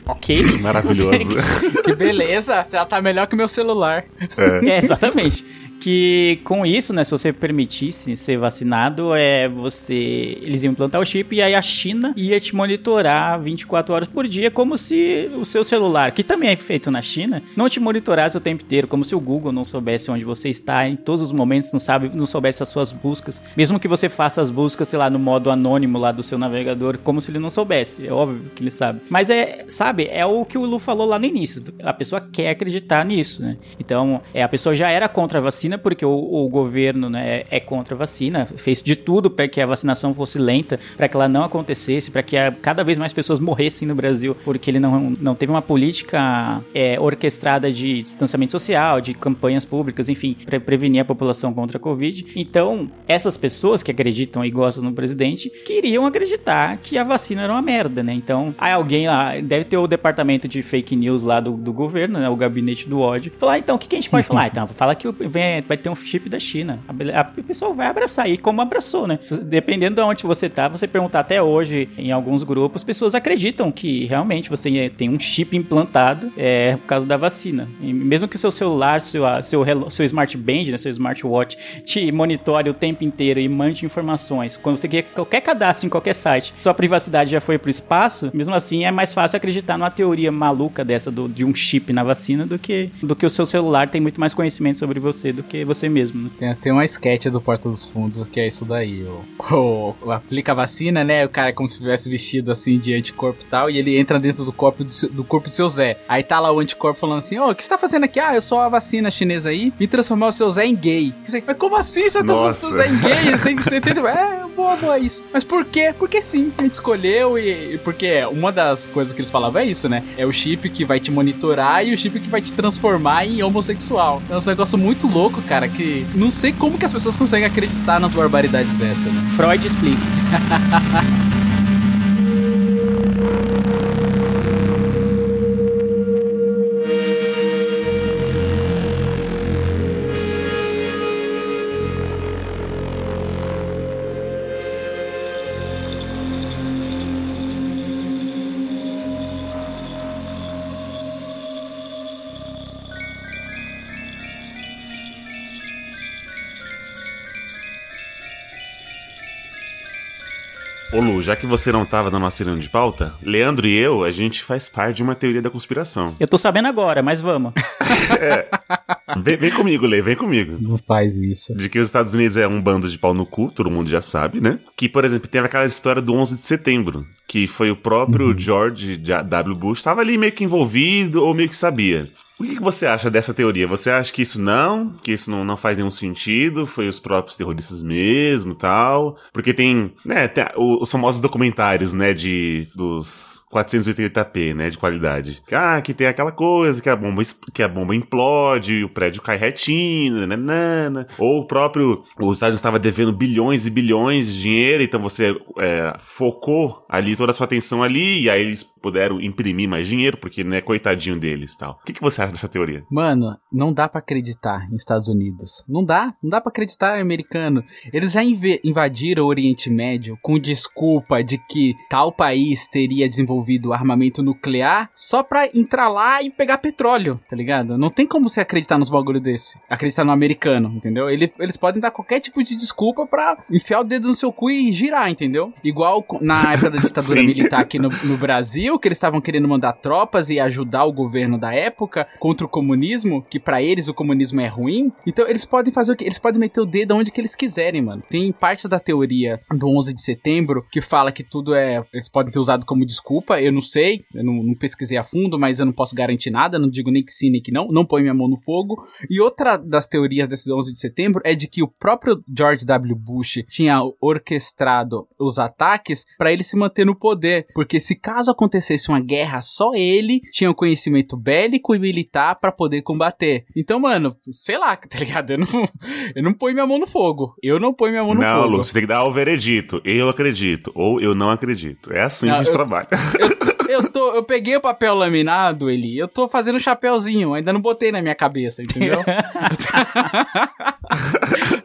S2: ok.
S1: Maravilhoso.
S3: Que beleza, ela tá melhor que o meu celular.
S2: É, exatamente. Exatamente. Que com isso, né, se você permitisse ser vacinado, é você eles iam implantar o chip e aí a China ia te monitorar 24 horas por dia, como se o seu celular, que também é feito na China, não te monitorasse o tempo inteiro, como se o Google não soubesse onde você está em todos os momentos, não sabe, não soubesse as suas buscas, mesmo que você faça as buscas, sei lá, no modo anônimo lá do seu navegador, como se ele não soubesse. É óbvio que ele sabe. Mas é, sabe, é o que o Lu falou lá no início. A pessoa quer acreditar nisso, né? Então, é, a pessoa já era contra a vacina porque o, o governo né, é contra a vacina, fez de tudo para que a vacinação fosse lenta, para que ela não acontecesse, para que a- cada vez mais pessoas morressem no Brasil, porque ele não, não teve uma política é, orquestrada de distanciamento social, de campanhas públicas, enfim, para prevenir a população contra a Covid. Então, essas pessoas que acreditam e gostam do presidente queriam acreditar que a vacina era uma merda, né? Então, aí alguém lá, deve ter o departamento de fake news lá do, do governo, né? O gabinete do ódio. Falar, ah, então, o que, que a gente pode falar? Então, fala que o- vem- vai ter um chip da China. A, a- o pessoal vai abraçar, e como abraçou, né? Dependendo de onde você tá, você perguntar até hoje, em alguns grupos, pessoas acreditam que realmente você tem um chip implantado é, por causa da vacina. E mesmo que o seu celular, seu, seu, seu smart band, né, seu smartwatch, te monitore o tempo inteiro e mande informações. Quando você quer qualquer cadastro em qualquer site, sua privacidade já foi pro espaço, mesmo assim é mais fácil acreditar numa teoria maluca dessa do- de um chip na vacina do que, do que o seu celular tem muito mais conhecimento sobre você do que você mesmo. né?
S3: Tem, tem uma sketch do Porta dos Fundos que é isso daí. O, o, o aplica a vacina, né? O cara é como se tivesse vestido assim de anticorpo e tal. E ele entra dentro do corpo do, seu- do corpo do seu Zé. Aí tá lá o anticorpo falando assim: Ô, o que você tá fazendo aqui? Ah, eu sou a vacina chinesa aí. E transformar o seu Zé em gay. Você, Mas como assim você transformou o seu. Zé em gay? Você, você entendeu? É, boa, boa, é isso. Mas por quê? Porque sim, a gente escolheu e, e porque uma das coisas que eles falavam é isso, né? É o chip que vai te monitorar e o chip que vai te transformar em homossexual. É um negócio muito louco, cara, que não sei como que as pessoas conseguem acreditar nas barbaridades dessa, né?
S2: Freud explica.
S1: já que você não tava na nossa reunião de pauta, Leandro e eu, a gente faz parte de uma teoria da conspiração.
S2: Eu tô sabendo agora, mas vamos.
S1: Vem, vem comigo, Lê, vem comigo.
S3: Não faz isso.
S1: De que os Estados Unidos é um bando de pau no cu, todo mundo já sabe, né? Que, por exemplo, teve aquela história do 11 de setembro, que foi o próprio George W. Bush, estava ali meio que envolvido ou meio que sabia. O que, você acha dessa teoria? Você acha que isso não? Que isso não, não faz nenhum sentido? Foi os próprios terroristas mesmo tal? Porque tem, né, tem os famosos documentários, né, de, dos 480p, né, de qualidade. Ah, que tem aquela coisa, que a bomba, que a bomba implode, o prédio cai retinho, nanana. Ou o próprio, os Estados Unidos estava devendo bilhões e bilhões de dinheiro, então você é, focou ali toda a sua atenção ali, e aí eles puderam imprimir mais dinheiro, porque, né, coitadinho deles tal. O que, que você acha dessa teoria?
S3: Mano, não dá pra acreditar em Estados Unidos. Não dá, não dá pra acreditar americano. Eles já inve- invadiram o Oriente Médio com desculpa de que tal país teria desenvolvido armamento nuclear só pra entrar lá e pegar petróleo, tá ligado? Não tem como você acreditar nos bagulho desse. Acreditar no americano, entendeu? Ele- eles podem dar qualquer tipo de desculpa pra enfiar o dedo no seu cu e girar, entendeu? Igual na época da ditadura militar aqui no, no Brasil, que eles estavam querendo mandar tropas e ajudar o governo da época contra o comunismo, que pra eles o comunismo é ruim. Então eles podem fazer o que? Eles podem meter o dedo onde que eles quiserem, mano. Tem parte da teoria do 11 de setembro que fala que tudo é. Eles podem ter usado como desculpa. Eu não sei, eu não, não pesquisei a fundo, mas eu não posso garantir nada. Não digo nem que sim, nem que não. Não põe minha mão no fogo. E outra das teorias desse 11 de setembro é de que o próprio George W. Bush tinha orquestrado os ataques pra ele se manter no poder. Porque se caso acontecesse acontecesse uma guerra, só ele tinha o conhecimento bélico e militar pra poder combater. Então, mano, sei lá, tá ligado? Eu não, eu não ponho minha mão no fogo. Eu não ponho minha mão no
S1: Não,
S3: fogo.
S1: Lu, você tem que dar o veredito. Eu acredito. Ou eu não acredito. É assim
S3: Não,
S1: que a gente
S3: eu-
S1: trabalha.
S3: Eu, tô, eu peguei o papel laminado, Eli. Eu tô fazendo um chapéuzinho, ainda não botei na minha cabeça, entendeu?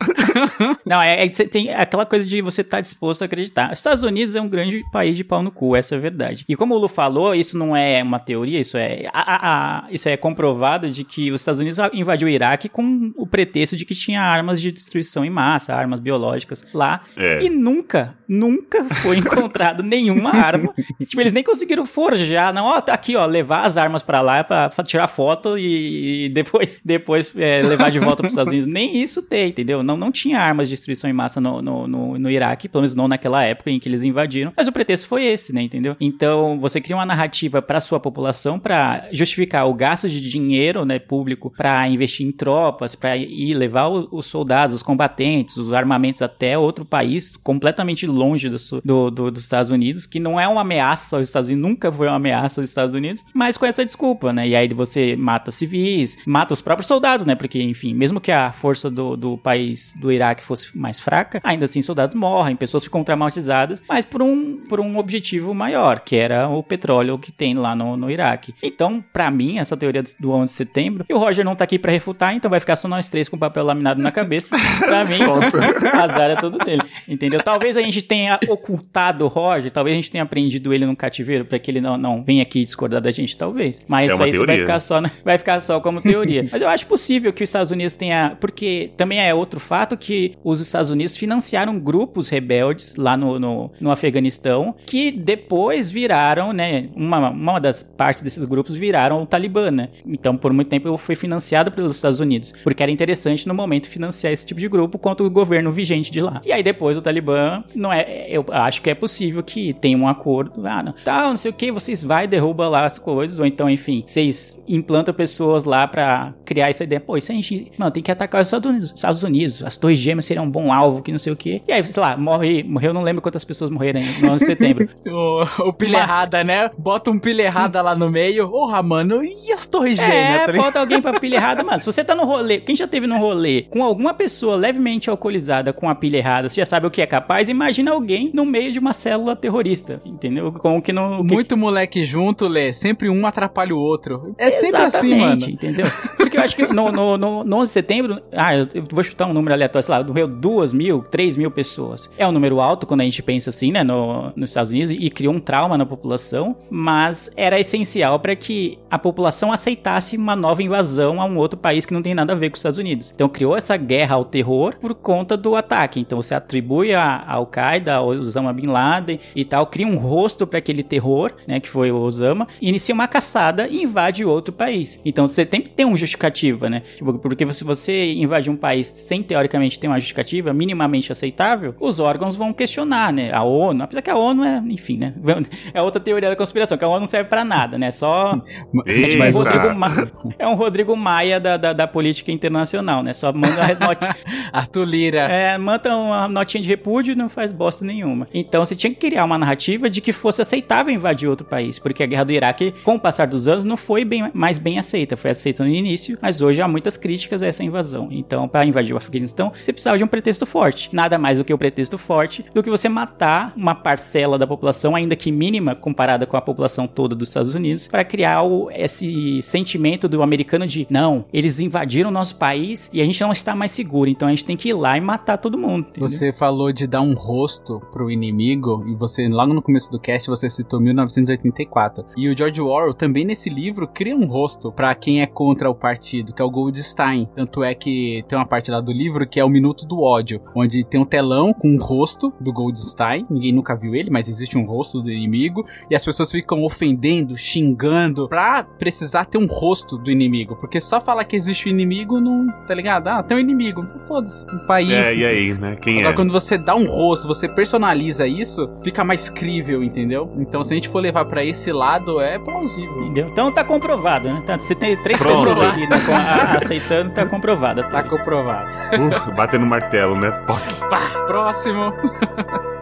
S2: Não, é, é tem aquela coisa de você estar disposto a acreditar. Estados Unidos é um grande país de pau no cu, essa é a verdade. E como o Lu falou, isso não é uma teoria, isso é, a- a- a- isso é comprovado de que os Estados Unidos invadiu o Iraque com o pretexto de que tinha armas de destruição em massa, armas biológicas lá.
S1: É.
S2: E nunca, nunca foi encontrado nenhuma arma. tipo, eles nem conseguiram forjar, não, ó, tá aqui, ó, levar as armas pra lá pra tirar foto e, e depois, depois é, levar de volta pros Estados Unidos. Nem isso tem, entendeu? Não, não tinha armas de destruição em massa no, no, no, no Iraque, pelo menos não naquela época em que eles invadiram. Mas o pretexto foi esse, né, entendeu? Então, você cria uma narrativa pra sua população pra justificar o gasto de dinheiro, né, público pra investir em tropas, pra ir levar os soldados, os combatentes, os armamentos até outro país completamente longe do, su- do- do- dos Estados Unidos, que não é uma ameaça aos Estados Unidos, nunca foi uma ameaça aos Estados Unidos, mas com essa desculpa, né? E aí você mata civis, mata os próprios soldados, né? Porque, enfim, mesmo que a força do, do país do Iraque fosse mais fraca, ainda assim soldados morrem, pessoas ficam traumatizadas, mas por um, por um objetivo maior, que era o petróleo que tem lá no, no Iraque. Então, pra mim, essa teoria do- do 11 de setembro, e o Roger não tá aqui pra refutar, então vai ficar só nós três com papel laminado na cabeça. pra mim, o azar é todo dele. Entendeu? Talvez a gente tenha ocultado o Roger, talvez a gente tenha aprendido ele no cativeiro pra que ele não, não venha aqui discordar da gente, talvez. Mas
S1: É
S2: isso aí vai ficar só, vai ficar só como teoria. Mas eu acho possível que os Estados Unidos tenha, porque também é outro fato que os Estados Unidos financiaram grupos rebeldes lá no, no, no Afeganistão, que depois viraram, né, uma, uma das partes desses grupos viraram o Talibã, né? Então, por muito tempo foi financiado pelos Estados Unidos, porque era interessante no momento financiar esse tipo de grupo contra o governo vigente de lá. E aí depois o Talibã, não é, eu acho que é possível que tenha um acordo, ah, não, tá, não sei o que, vocês vai derruba lá as coisas, ou então, enfim, vocês implantam pessoas lá pra criar essa ideia, pô, isso a gente, mano, tem que atacar os Estados Unidos, Estados Unidos, as torres gêmeas seriam um bom alvo, que não sei o que. E aí, sei lá, morre, morreu, não lembro quantas pessoas morreram no 11 de setembro.
S3: O, o pilha errada, né? Bota um pilha errada lá no meio. Porra, mano, e as torres gêmeas?
S2: É,
S3: tá ligado?
S2: bota alguém pra pilha errada, mano. Se você tá no rolê, quem já teve no rolê com alguma pessoa levemente alcoolizada com a pilha errada, você já sabe o que é capaz, imagina alguém no meio de uma célula terrorista, entendeu? Com o que não... que-
S3: Muito moleque junto, Lê. Sempre um atrapalha o outro. É sempre assim,
S2: Exatamente,
S3: mano.
S2: entendeu? Porque eu acho que no, no, no, no 11 de setembro, ah, eu, eu vou chutar um número aleatório, sei lá, morreu 2 mil, 3 mil pessoas. É um número alto quando a gente pensa assim, né, no, nos Estados Unidos, e criou um trauma na população, mas era essencial para que a população aceitasse uma nova invasão a um outro país que não tem nada a ver com os Estados Unidos. Então criou essa guerra ao terror por conta do ataque. Então você atribui a a Al-Qaeda, ao Osama Bin Laden e tal, cria um rosto para aquele terror, né, que foi o Osama, e inicia uma caçada e invade outro país. Então você tem que ter uma justificativa, né? Tipo, Porque se você invade um país sem teoricamente ter uma justificativa minimamente aceitável, os órgãos vão questionar, né? A ONU, apesar que a ONU é, enfim, né? É outra teoria da conspiração, que a ONU não serve pra nada, né? Só é tipo um. Rodrigo Ma- é um Rodrigo Maia da, da, da política internacional, né? Só manda uma nota,
S3: Arthur Lira.
S2: é, manda uma notinha de repúdio e não faz bosta nenhuma. Então você tinha que criar uma narrativa de que fosse aceitável invadir outro país, porque a guerra do Iraque, com o passar dos anos, não foi bem, mais bem aceita. Foi aceita no início, mas hoje há muitas críticas a essa invasão. Então, para invadir o Afeganistão, você precisava de um pretexto forte. Nada mais do que o pretexto forte do que você matar uma parcela da população, ainda que mínima, comparada com a população toda dos Estados Unidos, para criar o- esse sentimento do americano de não, eles invadiram o nosso país e a gente não está mais seguro, então a gente tem que ir lá e matar todo mundo. entendeu?
S3: Você falou de dar um rosto pro inimigo e você, logo no começo do cast, você citou 1984. E o George Orwell também nesse livro cria um rosto pra quem é contra o partido, que é o Goldstein. Tanto é que tem uma parte lá do livro que é o Minuto do Ódio, onde tem um telão com um rosto do Goldstein. Ninguém nunca viu ele, mas existe um rosto do inimigo. E as pessoas ficam ofendendo, xingando, pra precisar ter um rosto do inimigo. Porque só falar que existe o inimigo não. Tá ligado? Ah, tem um inimigo. Foda-se. Um país.
S1: É, e aí, né? Quem
S3: Agora,
S1: é?
S3: quando você dá um rosto, você personaliza isso, fica mais crível, entendeu? Então, se a gente for levar pra esse lado, é plausível.
S2: Entendeu? Então tá comprovado, né? Tá, você tem três
S1: Pronto.
S2: pessoas aqui né, com a- aceitando, tá comprovado.
S3: Tá comprovado.
S1: Uh, batendo martelo, né?
S3: Pá, próximo.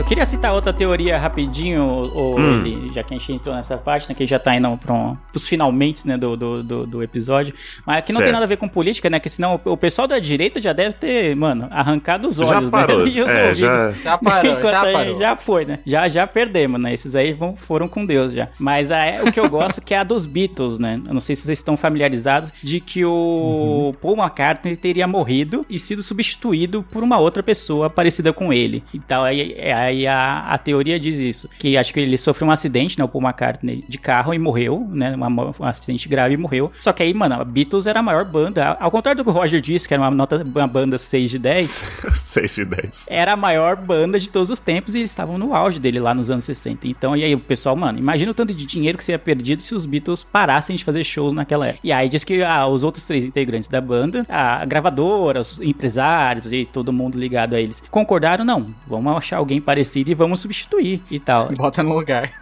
S2: eu queria citar outra teoria rapidinho, o,
S1: Hum.
S2: ele- já que a gente entrou nessa parte, né, que já tá indo para os finalmente né, do, do, do, do episódio. Mas que não tem
S1: Certo.
S2: nada a ver com política, né? Que senão o, o pessoal da direita já deve ter, mano, arrancado os
S1: Já
S2: olhos,
S1: parou.
S2: né? E os
S1: É,
S2: ouvidos.
S1: já-
S3: Já parou,
S2: Enquanto
S3: já
S2: aí
S3: parou.
S2: já foi, né? Já, já perdemos, né? Esses aí vão, foram com Deus já. Mas a, o que eu gosto que é a dos Beatles, né? Eu não sei se vocês estão familiarizados de que o Paul McCartney teria morrido e sido substituído por uma outra pessoa parecida com ele. Então aí, aí a, a teoria diz isso. Que acho que ele sofreu um acidente, né? O Paul McCartney de carro e morreu, né? Uma, um acidente grave e morreu. Só que aí, mano, a Beatles era a maior banda. Ao contrário do que o Roger disse, que era uma, nota, uma banda 6 de 10.
S1: 6 de 10.
S2: era a maior banda de todos os tempos e eles estavam no auge dele lá nos anos 60. Então, e aí o pessoal, mano, imagina o tanto de dinheiro que seria perdido se os Beatles parassem de fazer shows naquela época. E aí diz que ah, os outros três integrantes da banda, a gravadora, os empresários e todo mundo ligado a eles, concordaram, não, vamos achar alguém parecido e vamos substituir e tal.
S3: Bota no lugar.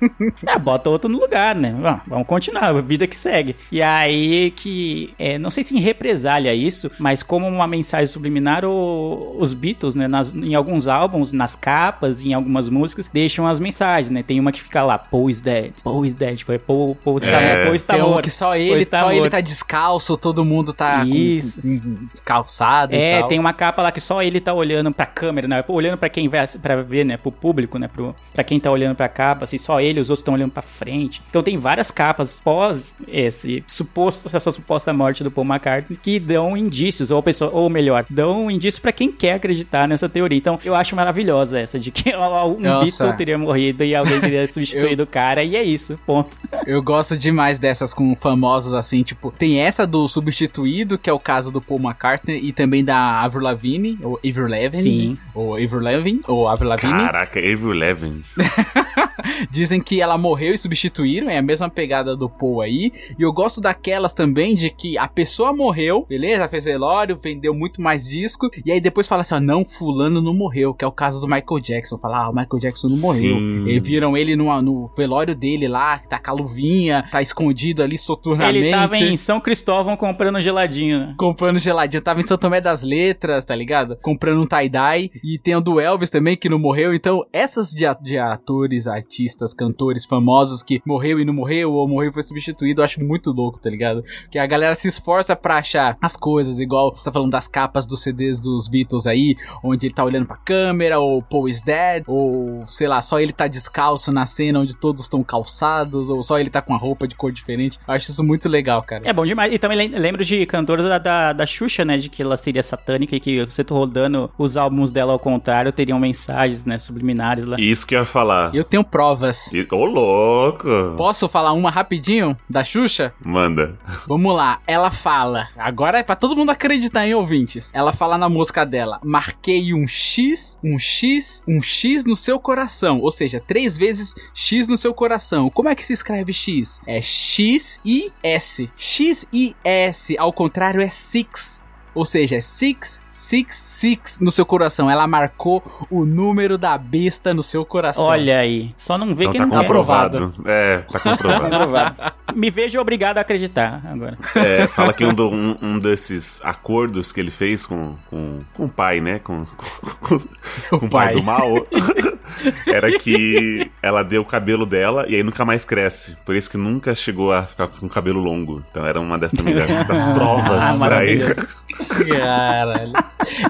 S2: Ah, bota outro no lugar, né? Ah, vamos continuar, a vida que segue. E aí que, é, não sei se em represália isso, mas como uma mensagem subliminar, o- os Beatles, né, nas- em alguns álbuns, nas capas, em algumas músicas, deixam as mensagens, né? Tem uma que fica lá, Paul is dead, Paul is dead, tipo, é Paul, Paul, tá,
S1: É.
S2: Paul está
S3: Tem
S2: morto.
S3: que só ele, só ele tá descalço, todo mundo tá
S2: Isso.
S3: com- descalçado
S2: É,
S3: tal.
S2: tem uma capa lá que só ele tá olhando pra câmera, né? Olhando pra quem vai para ver, né? Pro público, né? Pro, pra quem tá olhando pra capa, assim, só ele, os outros estão olhando pra frente. Então tem várias capas pós esse suposto, essa suposta morte do Paul McCartney que dão indícios, ou, pessoa, ou melhor, dão um indício pra quem quer acreditar nessa teoria. Então eu acho maravilhosa essa de que um
S3: Nossa.
S2: Beatle teria morrido e alguém teria substituído o cara, e é isso, ponto.
S3: Eu gosto demais dessas com famosos assim, tipo, tem essa do substituído, que é o caso do Paul McCartney, e também da Avril Lavigne, ou Avril Lavigne,
S2: Sim.
S3: ou Avril Lavigne, ou Avril Lavigne.
S1: Caraca, Avril Levens.
S3: Dizem que ela morreu e substituíram, é a mesma pegada do Paul aí. E eu gosto daquelas também de que a pessoa morreu, beleza? Fez velório, vendeu muito mais disco. E aí depois fala assim: ó, não, Fulano não morreu, que é o caso do Michael Jackson. Fala, ah, o Michael Jackson não morreu.
S1: Sim.
S3: E viram ele no, no velório dele lá, que tá com a luvinha, tá escondido ali soturnamente.
S2: Ele tava em São Cristóvão comprando geladinho, né?
S3: Comprando geladinho, tava em São Tomé das Letras, tá ligado? Comprando um tie-dye. E tem o do Elvis também, que não morreu. Então, essas de, de atores, artistas, cantores famosos que morreu e não morreu, ou morreu e foi substituído, eu acho muito louco, tá ligado? Que a galera se esforça pra achar as coisas, igual você tá falando das capas dos CDs dos Beatles aí, onde ele tá olhando pra câmera, ou Paul is dead, ou sei lá, só ele tá descalço na cena onde todos estão calçados, ou só ele tá com uma roupa de cor diferente. Eu acho isso muito legal, cara.
S2: É bom demais. E também lem- lembro de cantoras da, da, da Xuxa, né? De que ela seria satânica e que você tá rodando os álbuns dela ao contrário, teriam mensagens, né? Subliminares lá.
S1: Isso que eu ia falar.
S3: Eu tenho provas.
S1: E- Ô, louco!
S3: Posso falar uma rapidinho da Xuxa?
S1: Manda.
S3: Vamos lá. Ela fala. Agora é pra todo mundo acreditar em ouvintes. Ela fala na música dela: Marquei um X, um X, um X no seu coração. Ou seja, três vezes X no seu coração. Como é que se escreve X? É X-I-S. X-I-S. Ao contrário, é Six. Ou seja, é Six. Six, six no seu coração. Ela marcou o número da besta no seu coração.
S2: Olha aí. Só não vê
S1: Então
S2: quem
S1: tá
S2: não quer.
S1: comprovado. É, tá comprovado.
S2: Comprovado. Me vejo obrigado a acreditar agora.
S1: É, fala que um, do- um- um desses acordos que ele fez com, com, com o pai, né? Com, com, com o pai
S3: pai.
S1: do mal. era que ela deu o cabelo dela e aí nunca mais cresce. Por isso que nunca chegou a ficar com cabelo longo. Então era uma das, também das, das
S2: Ah,
S1: provas. aí.
S2: maravilhoso.
S3: Caralho.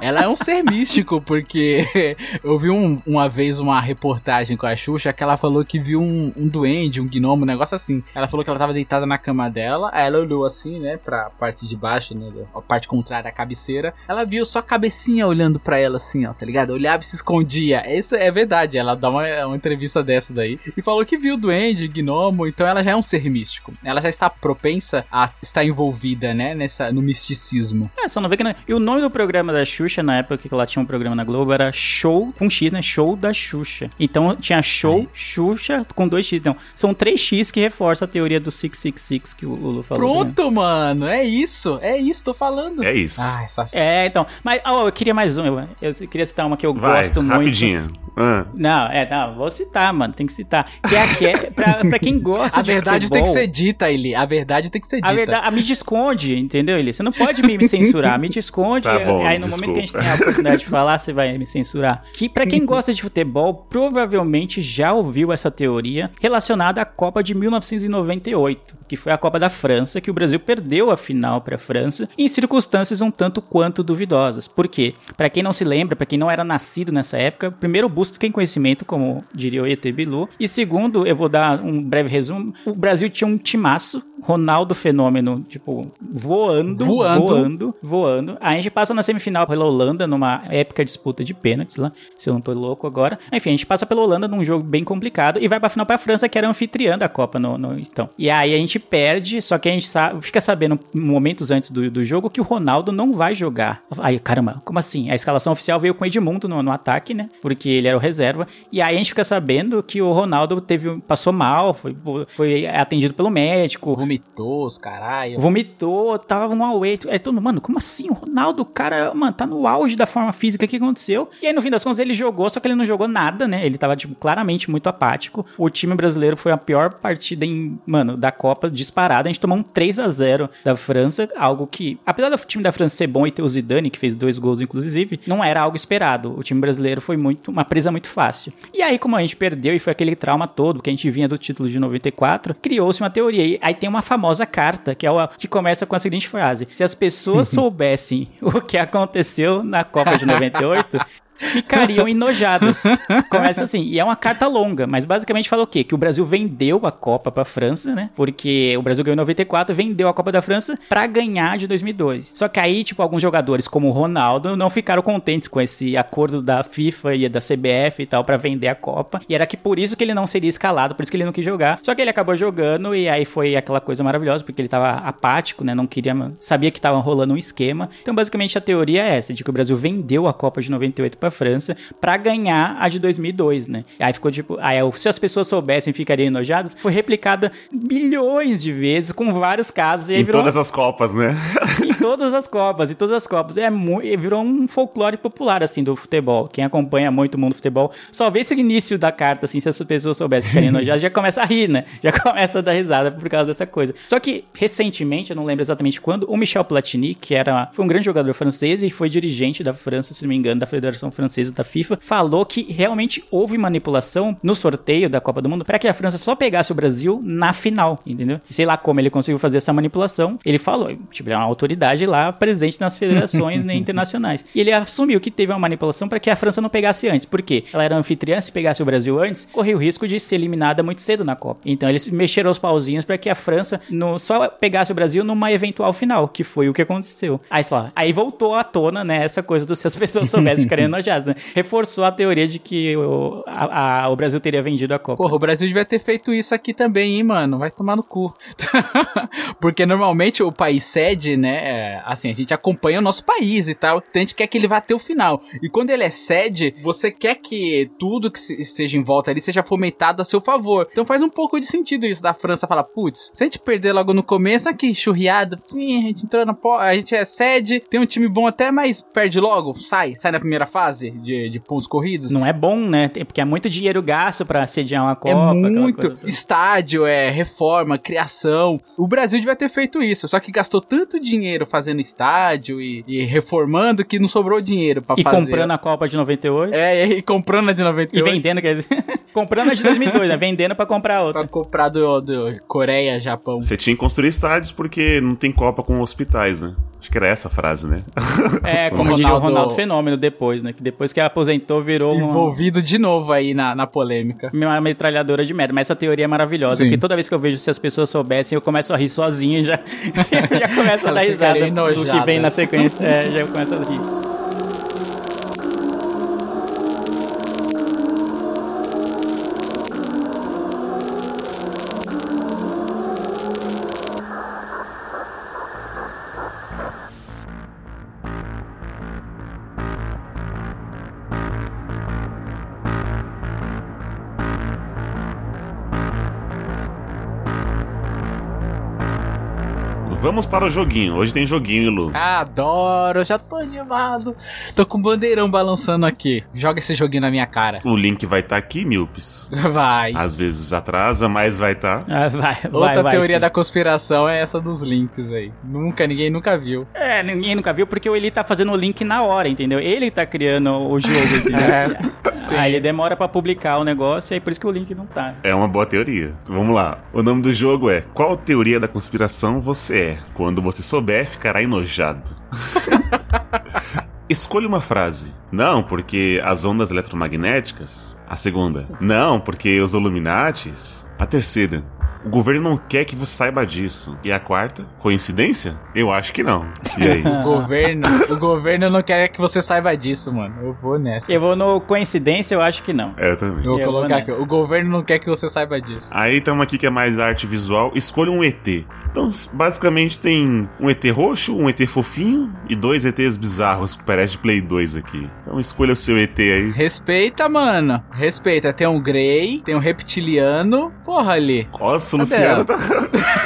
S3: Ela é um ser místico, porque eu vi um- uma vez uma reportagem com a Xuxa que ela falou que viu um, um duende, um gnomo, um negócio assim. Ela falou que ela tava deitada na cama dela, aí ela olhou assim, né, pra parte de baixo, né, a parte contrária da cabeceira. Ela viu só a cabecinha olhando pra ela assim, ó, tá ligado? Olhava e se escondia. Isso é verdade, ela dá uma, uma entrevista dessa daí. E falou que viu duende, gnomo, então ela já é um ser místico. Ela já está propensa a estar envolvida, né, nessa, no misticismo.
S2: É, só não vê que não... E o nome do programa da Xuxa, na época que ela tinha um programa na Globo, era Show com X, né? Show da Xuxa. Então tinha Show, Xuxa com dois X. Então, são três X que reforça a teoria do 666 que o Lulu falou. né?
S3: Pronto, mano, é isso, é isso, tô falando.
S1: É isso.
S3: Ah, essa...
S2: É, então. Mas ó, eu queria mais um. Eu, eu queria citar uma que eu
S1: Vai,
S2: gosto muito.
S1: rapidinho. Ah,
S2: Não, é, não, vou citar, mano, tem que citar. Que é, que é pra, pra quem gosta
S3: A
S2: de
S3: verdade
S2: futebol,
S3: tem que ser dita, Eli. A verdade tem que ser dita.
S2: A verdade, a mídia esconde, entendeu, Eli? Você não pode me, me censurar. A mídia esconde.
S1: Tá bom,
S2: aí no momento que a gente tem a oportunidade de falar, você vai me censurar. Que pra quem gosta de futebol, provavelmente já ouviu essa teoria relacionada à Copa de 1998, que foi a Copa da França, que o Brasil perdeu a final pra França em circunstâncias um tanto quanto duvidosas. Por quê? Pra quem não se lembra, pra quem não era nascido nessa época, primeiro, o busto tem conhecimento, como diria o ET Bilu. E segundo, eu vou dar um breve resumo. O Brasil tinha um timaço, Ronaldo Fenômeno, tipo, voando,
S3: Voando.
S2: voando, voando. Aí a gente passa na semifinal pela Holanda, numa épica disputa de pênaltis lá, se eu não tô louco agora. Enfim, a gente passa pela Holanda num jogo bem complicado e vai pra final pra França, que era anfitriã da Copa no, no então. E aí a gente perde, só que a gente sabe, fica sabendo momentos antes do, do jogo que o Ronaldo não vai jogar. Aí, caramba, como assim? A escalação oficial veio com o Edmundo no, no ataque, né? Porque ele era o reserva. E aí a gente fica sabendo que o Ronaldo teve, passou mal, foi, foi atendido pelo médico,
S3: Vomitou, os caralho.
S2: vomitou, tava um away. Aí todo mundo, mano, como assim? O Ronaldo, o cara, mano, tá no auge da forma física, que aconteceu? E aí, no fim das contas, ele jogou, só que ele não jogou nada, né? Ele tava, tipo, claramente muito apático. O time brasileiro foi a pior partida em, mano, da Copa disparada. A gente tomou um 3 a 0 da França, algo que, apesar do time da França ser bom e ter o Zidane, que fez dois gols, inclusive, não era algo esperado. O time brasileiro foi muito, uma presa muito fácil. E aí, como a gente perdeu e foi aquele trauma todo, que a gente vinha do título de 94, criou-se uma teoria. E aí tem uma famosa carta, que é o que começa com a seguinte frase: Se as pessoas soubessem o que aconteceu na Copa de 98, ficariam enojados. Começa assim, e é uma carta longa, mas basicamente fala o quê? Que o Brasil vendeu a Copa pra França, né? Porque o Brasil ganhou em 94, vendeu a Copa da França pra ganhar de 2002. Só que aí, tipo, alguns jogadores como o Ronaldo não ficaram contentes com esse acordo da FIFA e da CBF e tal pra vender a Copa. E era que por isso que ele não seria escalado, por isso que ele não quis jogar. Só que ele acabou jogando e aí foi aquela coisa maravilhosa, porque ele tava apático, né? Não queria, sabia que tava rolando um esquema. Então, basicamente, a teoria é essa, de que o Brasil vendeu a Copa de 98 França pra ganhar a de 2002, né? Aí ficou tipo, aí se as pessoas soubessem ficariam enojadas, foi replicada milhões de vezes com vários casos e
S1: em
S2: virou
S1: todas as Copas, né?
S2: em todas as copas, em todas as copas. É mu- virou um folclore popular assim do futebol. Quem acompanha muito o mundo do futebol só vê esse início da carta assim, se as pessoas soubessem ficarem enojadas, já começa a rir, né? Já começa a dar risada por causa dessa coisa. Só que recentemente, eu não lembro exatamente quando, o Michel Platini, que era foi um grande jogador francês e foi dirigente da França, se não me engano, da Federação Francesa da FIFA, falou que realmente houve manipulação no sorteio da Copa do Mundo para que a França só pegasse o Brasil na final, entendeu? Sei lá como ele conseguiu fazer essa manipulação. Ele falou, tipo, é uma autoridade lá presente nas federações né, internacionais. E ele assumiu que teve uma manipulação para que a França não pegasse antes. Por quê? Ela era anfitriã, se pegasse o Brasil antes, corria o risco de ser eliminada muito cedo na Copa. Então eles mexeram os pauzinhos para que a França no, só pegasse o Brasil numa eventual final, que foi o que aconteceu. Aí, sei lá, aí voltou à tona, né, essa coisa do se as pessoas soubessem ficarem né? Reforçou a teoria de que o, a- a- o Brasil teria vendido a Copa.
S3: Porra, o Brasil devia ter feito isso aqui também, hein, mano? Vai tomar no cu. Porque normalmente o país sede, né? é, Assim, a gente acompanha o nosso país e tal. Então a gente quer que ele vá até o final. E quando ele é sede, você quer que tudo que esteja em volta ali seja fomentado a seu favor. Então faz um pouco de sentido isso da França falar, putz, se a gente perder logo no começo, aqui, churriado, a gente entrou na a gente é sede, tem um time bom até, mas perde logo, sai, sai na primeira fase de, de pontos corridos.
S2: Não é bom, né? Tem- Porque é muito dinheiro gasto pra sediar uma Copa.
S3: É muito. Estádio, é reforma, criação. O Brasil devia ter feito isso, só que gastou tanto dinheiro fazendo estádio e, e reformando que não sobrou dinheiro pra
S2: E
S3: fazer.
S2: comprando a Copa de 98.
S3: É, e, e comprando a de
S2: E
S3: 98
S2: vendendo, quer dizer, comprando a de 2002, né? Vendendo pra comprar outra.
S3: pra comprar do, do Coreia, Japão.
S1: Você tinha que construir estádios porque não tem Copa com hospitais, né? Acho que era essa a frase, né?
S2: É, como
S3: Ronaldo-
S2: diria o Ronaldo Fenômeno depois, né? Que depois que aposentou virou uma,
S3: Envolvido de novo aí na, na polêmica.
S2: uma metralhadora de merda. Mas essa teoria é maravilhosa,
S3: Sim.
S2: porque toda vez que eu vejo se as pessoas soubessem, eu começo a rir sozinho e já, já começo a dar risada do que vem na sequência. É, já começo a rir.
S1: Para o joguinho. Hoje tem joguinho, Lu.
S3: Adoro, já tô animado. Tô com o bandeirão balançando aqui. Joga esse joguinho na minha cara.
S1: O link vai estar aqui, Milpes.
S3: Vai.
S1: Às vezes atrasa, mas vai estar.
S2: Ah, vai, vai,
S3: Outra
S2: vai.
S3: teoria
S2: sim.
S3: da conspiração é essa dos links aí. Nunca, ninguém nunca viu.
S2: É, ninguém nunca viu porque ele tá fazendo o link na hora, entendeu? Ele tá criando o jogo, entendeu?
S3: É, sim.
S2: Aí ele demora pra publicar o negócio e aí por isso que o link não tá.
S1: É uma boa teoria. Vamos lá. O nome do jogo é Qual teoria da conspiração você é? Quando você souber, ficará enojado. Escolha uma frase. Não, porque as ondas eletromagnéticas. A segunda. Não, porque os Illuminates. A terceira. O governo não quer que você saiba disso. E a quarta? Coincidência? Eu acho que não. E aí?
S3: O governo, o governo não quer que você saiba disso, mano. Eu vou nessa.
S2: Eu vou no coincidência, eu acho que não.
S1: É, eu também.
S3: Eu vou
S2: Eu vou
S3: colocar aqui.
S2: nessa.
S3: O governo não quer que você saiba disso.
S1: Aí estamos aqui que é mais arte visual. Escolha um ET. Então, basicamente tem um ET roxo, um ET fofinho e dois ETs bizarros que parece de Play 2 aqui. Então escolha o seu ET aí.
S3: Respeita, mano. Respeita. Tem um Grey, tem um reptiliano. Porra, ali.
S1: Nossa, Luciano tá.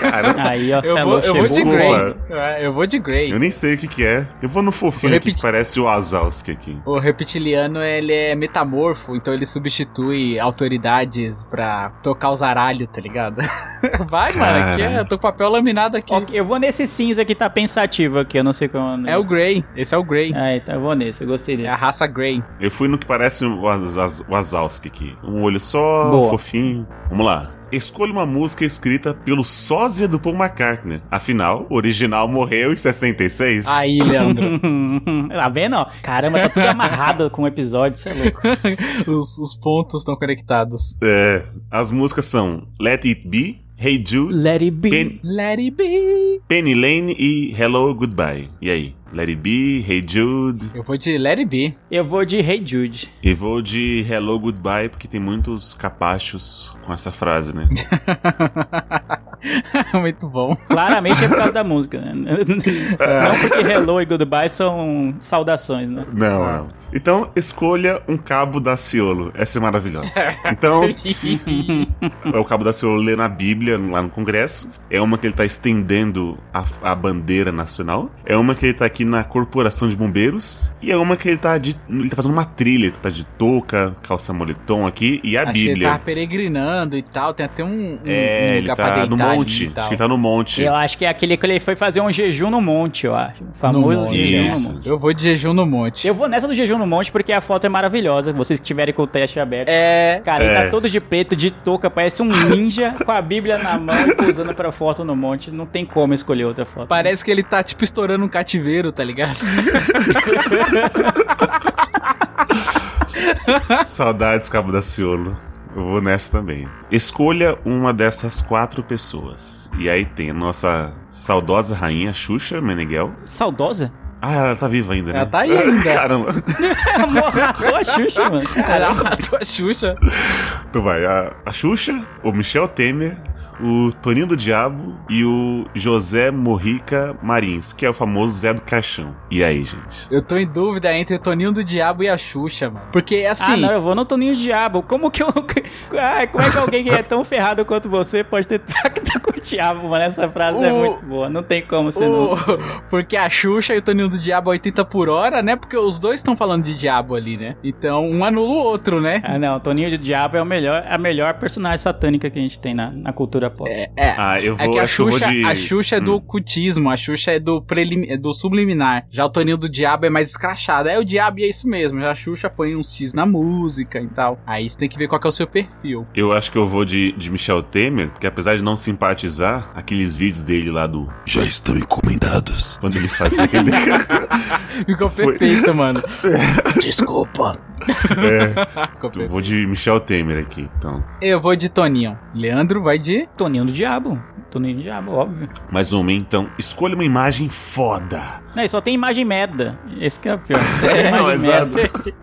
S1: Cara,
S2: Aí, ó,
S3: Eu
S2: Celo
S3: vou, eu vou de. Grey. É, Eu vou de Grey.
S1: eu nem sei o que que é. Eu vou no fofinho aqui que parece o Azalski aqui.
S3: O reptiliano, ele é metamorfo, então ele substitui autoridades pra tocar os aralhos, tá ligado? Vai, mano, aqui é, eu tô com papel laminado aqui.
S2: Ok, eu vou nesse cinza que tá pensativo aqui, eu não sei como.
S3: É o Grey, esse é o Grey.
S2: Ah, então eu vou nesse, eu gostei
S3: É
S2: dele.
S3: a raça Grey.
S1: Eu fui no que parece o Az- o Azalski aqui. Um olho só,
S2: Boa.
S1: fofinho. Vamos lá. Escolha uma música escrita pelo sósia do Paul McCartney. Afinal, o original morreu em 66.
S3: Aí, Leandro.
S2: tá vendo, ó? Caramba, tá tudo amarrado com o episódio, você é louco.
S3: os, os pontos estão conectados.
S1: É, as músicas são Let It Be, Hey Jude,
S2: Let it be.
S1: Pen-
S3: Let it be.
S1: Penny Lane e Hello Goodbye. E aí? Let It Be, Hey Jude.
S3: Eu vou de Let it be.
S2: Eu vou de Hey Jude.
S1: E vou de Hello Goodbye porque tem muitos capachos com essa frase, né?
S3: Muito bom.
S2: Claramente é por causa da música, né? Não porque Hello e Goodbye são saudações, né?
S1: Não, não. Então, escolha um cabo da Ciolo. Essa é maravilhosa. Então, é o cabo da Ciolo lê na Bíblia, lá no Congresso. É uma que ele tá estendendo a, a bandeira nacional. É uma que ele tá aqui na Corporação de Bombeiros. E é uma que ele tá, de, ele tá fazendo uma trilha. Ele tá de touca, calça moletom aqui e a
S3: Achei que ele
S1: Bíblia.
S3: tava peregrinando e tal. Tem até um, um,
S1: É,
S3: um
S1: ele tá no monte. Acho que ele tá no monte.
S2: Eu acho que é aquele que ele foi fazer um jejum no monte, eu acho. O famoso jejum
S1: Isso.
S2: no monte.
S3: Eu vou de jejum no monte.
S2: Eu vou nessa do jejum no monte porque a foto é maravilhosa. Vocês que tiverem com o teste aberto.
S3: É.
S2: Cara, ele
S1: É.
S2: tá todo de preto, de touca, parece um ninja com a Bíblia na mão e posando pra foto no monte. Não tem como escolher outra foto.
S3: Parece que ele tá, tipo, estourando um cativeiro, tá ligado?
S1: Saudades, Cabo da Ciolo. Eu vou nessa também. Escolha uma dessas quatro pessoas. E aí tem a nossa saudosa rainha Xuxa Meneghel.
S2: Saudosa?
S1: Ah, ela tá viva ainda, né?
S3: Ela tá aí ainda.
S1: Caramba.
S2: Matou a Xuxa, mano.
S3: Ela matou a Xuxa.
S1: Então vai, a, a Xuxa, o Michel Temer, o Toninho do Diabo e o José Morrica Marins, que é o famoso Zé do Caixão. E aí, gente?
S3: Eu tô em dúvida entre o Toninho do Diabo e a Xuxa, mano. Porque, assim...
S2: Ah, não, eu vou no Toninho Diabo. Como que eu. Ah, como é que alguém que é tão ferrado quanto você pode ter pacto com o diabo, mano? Essa frase é
S3: O-
S2: muito boa. Não tem como ser
S3: o-
S2: não.
S3: Porque a Xuxa e o Toninho do Diabo a 80 por hora, né? Porque os dois estão falando de diabo ali, né? Então, um anula o outro, né?
S2: Ah, não. Toninho de Diabo é o melhor, a melhor personagem satânica que a gente tem na, na cultura pop.
S3: É, é.
S1: Ah, eu
S3: É
S1: vou,
S3: que a
S1: eu vou
S3: Xuxa,
S1: de.
S3: a Xuxa é do
S1: Hum.
S3: cultismo, a Xuxa é do, prelim, é do subliminar. Já o Toninho do Diabo é mais escrachado. É o Diabo e é isso mesmo. Já a Xuxa põe uns X na música e tal. Aí você tem que ver qual que é o seu perfil.
S1: Eu acho que eu vou de, de Michel Temer, porque apesar de não simpatizar, aqueles vídeos dele lá do Já estão encomendados. Quando ele fazia aquele.
S3: Ficou
S1: Foi.
S3: perfeito, mano. Desculpa.
S1: é, eu vou de Michel Temer aqui, então.
S3: Eu vou de Toninho. Leandro vai de.
S2: Toninho do Diabo. Toninho do Diabo, óbvio.
S1: Mais uma, então. Escolha uma imagem foda.
S2: Não, e só tem imagem merda. Esse que é o pior.
S3: É,
S2: tem
S1: não,
S2: imagem
S1: exato.
S2: merda.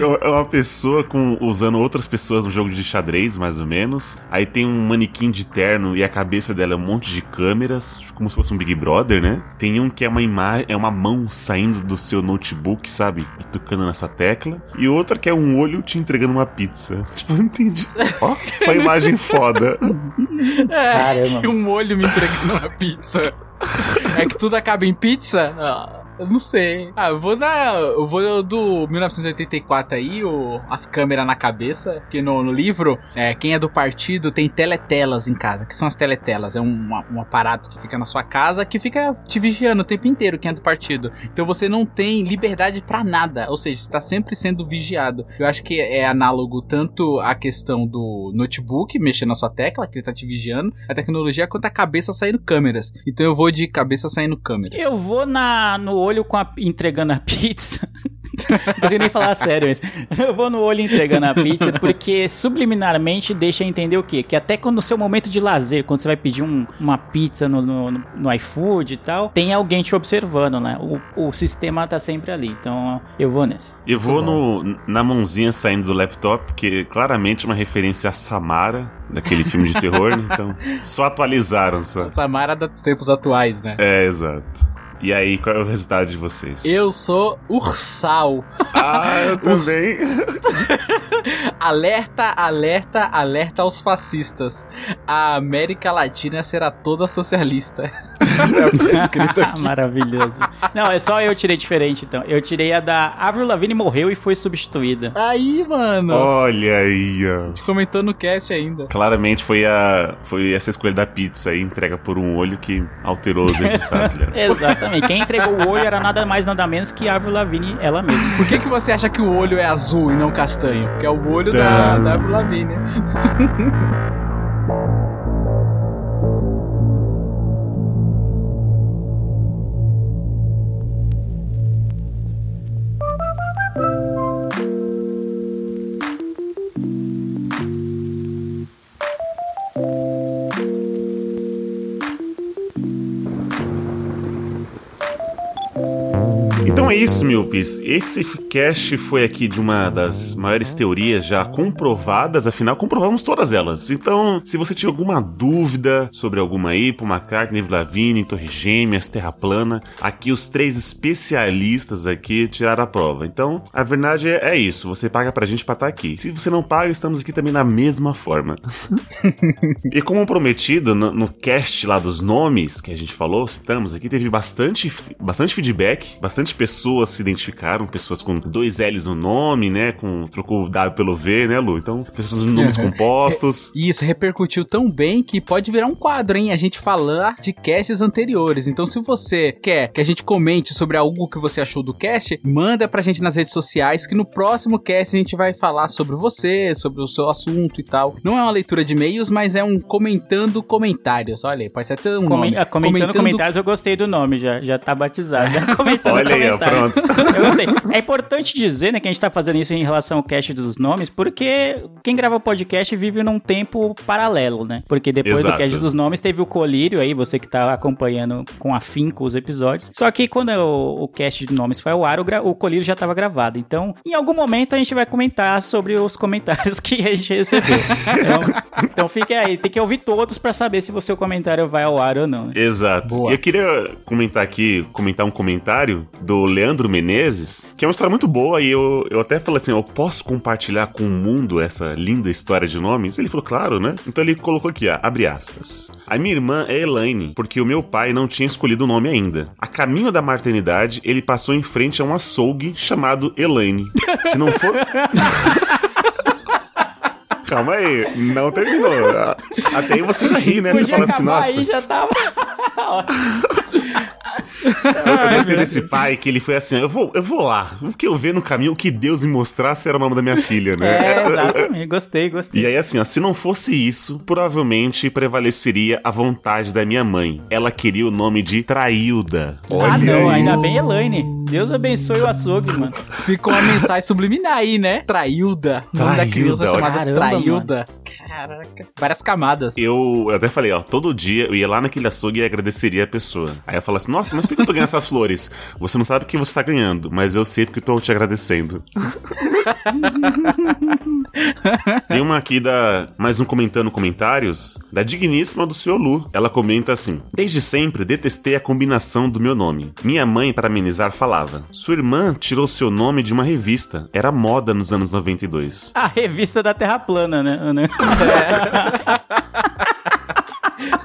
S1: É uma pessoa com, usando outras pessoas no jogo de xadrez, mais ou menos. Aí tem um manequim de terno e a cabeça dela é um monte de câmeras, como se fosse um Big Brother, né? Tem um que é uma imagem, é uma mão saindo do seu notebook, sabe? E tocando nessa tecla. e outra que é um olho te entregando uma pizza. Tipo, eu não entendi. Ó, essa imagem foda.
S3: É,
S4: Caramba.
S3: e um molho me entregando uma pizza. É que tudo acaba em pizza? Ah, eu não sei. Ah, eu vou dar. Eu vou do 1984 aí, o, as câmeras na cabeça. Que no, no livro, é, quem é do partido tem teletelas em casa. que são as teletelas? É um, um aparato que fica na sua casa que fica te vigiando o tempo inteiro, quem é do partido. Então você não tem liberdade pra nada. Ou seja, está sempre sendo vigiado. Eu acho que é análogo tanto à questão do notebook, mexendo na sua tecla, que ele tá te vigiando, a tecnologia, quanto a cabeça saindo câmeras. Então eu vou de cabeça saindo câmeras.
S2: Eu vou na, no olho com a, entregando a pizza. Não consigo nem falar sério isso. Eu vou no olho entregando a pizza porque subliminarmente deixa entender o quê? Que até quando no seu momento de lazer, quando você vai pedir um- uma pizza no, no, no iFood e tal, tem alguém te observando, né? O, o sistema tá sempre ali. Então eu vou nesse.
S1: Eu vou no, na mãozinha saindo do laptop, que claramente é uma referência a Samara, daquele filme de terror, né? Então, só atualizaram só.
S3: Samara dos tempos atuais, né?
S1: É, exato. E aí, qual é o resultado de vocês?
S3: Eu sou Ursal.
S1: Ah, eu também.
S3: Alerta, alerta, alerta aos fascistas. A América Latina será toda socialista. é o que tá escrito aqui.
S2: Maravilhoso. Não, é só eu tirei diferente então. Eu tirei a da Avril Lavigne morreu e foi substituída.
S3: Aí, mano.
S1: Olha aí, ó.
S3: A gente comentou no cast ainda.
S1: Claramente foi, a, foi essa escolha da pizza aí, entrega por um olho que alterou os resultados. né?
S2: Exatamente. Quem entregou o olho era nada mais nada menos que a Avril Lavigne ela mesma.
S3: Por que, que você acha que o olho é azul e não castanho? Porque é o olho da, da Avril Lavigne.
S1: Então é isso, Milpis. Esse cast foi aqui de uma das maiores teorias já comprovadas, afinal, comprovamos todas elas. Então, se você tinha alguma dúvida sobre alguma aí, Paul McCartney, Lavigne, Torre Gêmeas, Terra Plana, aqui os três especialistas aqui tiraram a prova. Então, a verdade é, é isso, você paga pra gente pra estar aqui. Se você não paga, estamos aqui também na mesma forma. E como prometido, no, no cast lá dos nomes que a gente falou, citamos aqui, teve bastante, bastante feedback, bastante pessoas se identificaram, pessoas com dois L's no nome, né? Com trocou o W pelo V, né, Lu? Então, pessoas com nomes compostos.
S3: E isso repercutiu tão bem que pode virar um quadro, hein? A gente falar de casts anteriores. Então, se você quer que a gente comente sobre algo que você achou do cast, manda pra gente nas redes sociais que no próximo cast a gente vai falar sobre você, sobre o seu assunto e tal. Não é uma leitura de e-mails, mas é um comentando comentários. Olha aí, pode ser até um
S2: Comen-
S3: nome.
S2: ah, comentando, comentários, eu gostei do nome, já, já tá batizado. Comentando
S1: Olha aí, ó,
S2: comentários.
S1: pronto.
S2: Eu gostei. É importante dizer, né, que a gente tá fazendo isso em relação ao cast dos nomes, porque quem grava podcast vive num tempo paralelo, né? Porque depois
S1: Exato.
S2: do cast dos nomes teve o colírio aí, você que tá acompanhando com afinco os episódios. Só que quando o, o cast de nomes foi ao ar, o, o colírio já tava gravado. Então, em algum momento a gente vai comentar sobre os comentários que a gente recebeu. Então, então fique aí, tem que ouvir todos pra saber se o seu comentário vai ao ar ou não. né?
S1: Exato.
S3: Boa.
S1: E eu queria comentar aqui, comentar um comentário do Leandro Menezes, que é uma história muito boa, e eu, eu até falei assim: eu posso compartilhar com o mundo essa linda história de nomes? Ele falou, claro, né? Então ele colocou aqui, ó, abre aspas. A minha irmã é Elaine, porque o meu pai não tinha escolhido o nome ainda. A caminho da maternidade, ele passou em frente a um açougue chamado Elaine. Se não for. Calma aí, não terminou. Até aí você já ri, né? Você
S2: Podia
S1: fala assim, nossa.
S2: aí, já tava.
S1: Eu, eu gostei desse pai que ele foi assim: eu vou, eu vou lá. O que eu ver no caminho, o que Deus me mostrasse era o nome da minha filha, né?
S2: É, exatamente. Gostei, gostei.
S1: E aí, assim, ó, se não fosse isso, provavelmente prevaleceria a vontade da minha mãe. Ela queria o nome de Trailda.
S2: ah, não,
S1: aí.
S2: ainda bem Elaine. Deus abençoe o açougue, mano.
S3: Ficou uma mensagem subliminar aí, né? Trailda. O nome da criança
S1: olha.
S3: chamada
S2: Caramba,
S3: Trailda. Caraca. Várias camadas.
S1: Eu, eu até falei, ó, todo dia eu ia lá naquele açougue e agradeceria a pessoa. Aí eu falava assim, nossa, mas por que eu tô ganhando essas flores? Você não sabe o que você tá ganhando, mas eu sei porque eu tô te agradecendo. Tem uma aqui da. Mais um comentando comentários. Da digníssima do Sr. Lu. Ela comenta assim: Desde sempre detestei a combinação do meu nome. Minha mãe, para amenizar, falava: falava: Sua irmã tirou seu nome de uma revista. Era moda nos anos 92.
S2: A revista da Terra Plana, né?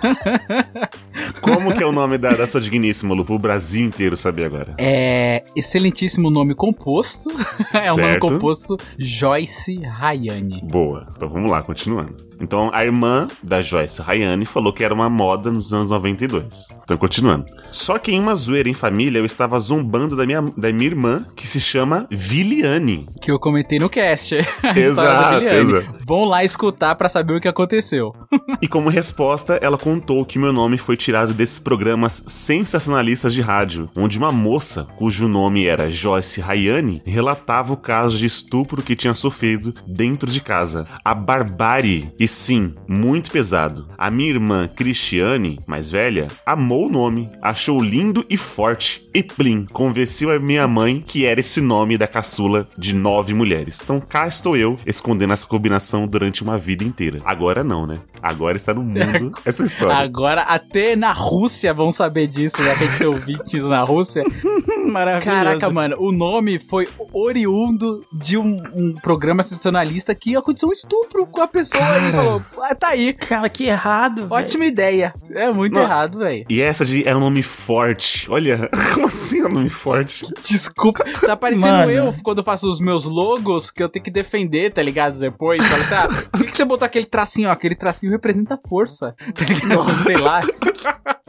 S1: Como que é o nome da, da sua digníssima, Lu? O Brasil inteiro saber agora.
S3: É. Excelentíssimo nome composto. é o nome
S1: Certo.
S3: composto Joyce Rayane.
S1: Boa. Então vamos lá, continuando. Então a irmã da Joyce Rayane falou que era uma moda nos anos 92. Então continuando. Só que em uma zoeira em família eu estava zombando da minha, da minha irmã, que se chama Viliane.
S3: Que eu comentei no cast.
S1: Exato, exato.
S3: Vão lá escutar pra saber o que aconteceu.
S1: E como resposta, ela contou que meu nome foi tirado desses programas sensacionalistas de rádio, onde uma moça, cujo nome era Joyce Rayane, relatava o caso de estupro que tinha sofrido dentro de casa. A barbárie. E sim, muito pesado. A minha irmã Cristiane, mais velha, amou o nome, achou lindo e forte. E plim, convenceu a minha mãe que era esse nome da caçula de nove mulheres. Então cá estou eu, escondendo essa combinação durante uma vida inteira. Agora não, né? Agora está no mundo essa história.
S3: Agora, até na Rússia vão saber disso, né? Que a gente tem ouvintes na Rússia.
S2: Maravilhoso.
S3: Caraca, mano, o nome foi oriundo de um, um programa sensacionalista que aconteceu um estupro com a pessoa e falou: ah, tá aí.
S2: Cara, que errado.
S3: Ótima ideia. É muito
S1: Não.
S3: errado, velho.
S1: E essa de é um nome forte. Olha, como assim é um nome forte?
S3: Desculpa. Tá parecendo
S2: Mano.
S3: eu quando eu faço os meus logos que eu tenho que defender, tá ligado? Depois. Fala ah, por que, que você botou aquele tracinho? Ó, aquele tracinho representa força. Tá ligado? Sei lá.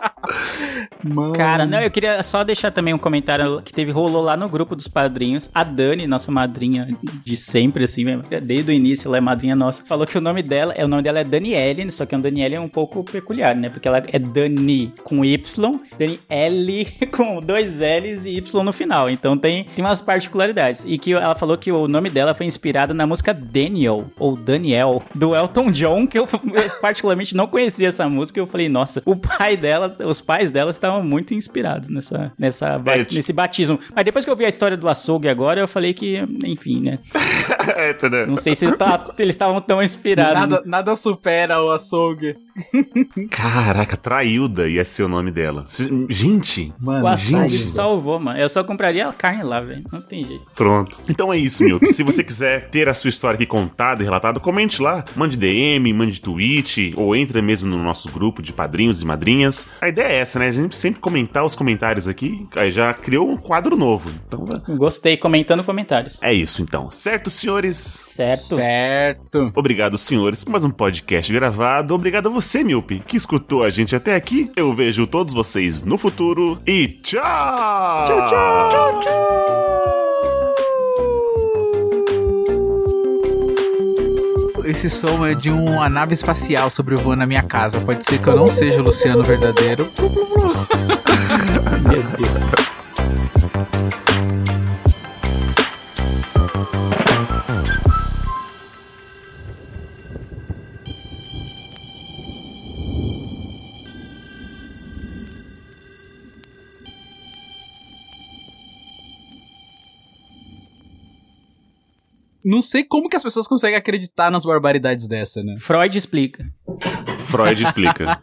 S3: Mano.
S2: Cara, não, eu queria só deixar também um comentário que teve, rolou lá no grupo dos padrinhos. A Dani, nossa madrinha de sempre, assim, mesmo, desde o início ela é madrinha nossa, falou que o nome dela, é, o nome dela é Daniele, só que o Daniele é um pouco peculiar, né? Porque ela é Dani com Y, Daniele com dois L's e Y no final. Então tem, tem umas particularidades. E que ela falou que o nome dela foi inspirado na música Daniel, ou Daniel, do Elton John, que eu particularmente não conhecia essa música. Eu falei, nossa, o pai dela, os pais dela estavam muito inspirados nessa, nessa, ba-
S1: É, tipo-
S2: nesse batismo. Mas depois que eu vi a história do açougue agora, eu falei que, enfim, né?
S1: É?
S2: Não sei se tá- eles estavam tão inspirados.
S3: Nada, nada supera o açougue.
S1: Caraca, Trailda ia ser o nome dela. Gente,
S2: O
S3: Mano,
S2: açougue
S1: gente.
S2: salvou, mano. Eu só compraria a carne lá, velho. Não tem jeito.
S1: Pronto. Então é isso, Milton. Se você quiser ter a sua história aqui contada e relatada, comente lá. Mande DM, mande tweet, ou entre mesmo no nosso grupo de padrinhos e madrinhas. A ideia é essa, né? A gente sempre comentar os comentários aqui. Aí já criou um quadro novo. Então
S2: Gostei, comentando comentários.
S1: é isso, então. Certo, senhores?
S2: Certo?
S3: Certo.
S1: Obrigado, senhores, por mais um podcast gravado. Obrigado a você, Milpe, que escutou a gente até aqui. Eu vejo todos vocês no futuro e tchau! Tchau, tchau! tchau,
S3: Esse som é de uma nave espacial sobrevoando a minha casa. Pode ser que eu não seja o Luciano verdadeiro.
S2: Meu Deus.
S3: Não sei como que as pessoas conseguem acreditar nas barbaridades dessa, né?
S2: Freud explica.
S1: Freud explica.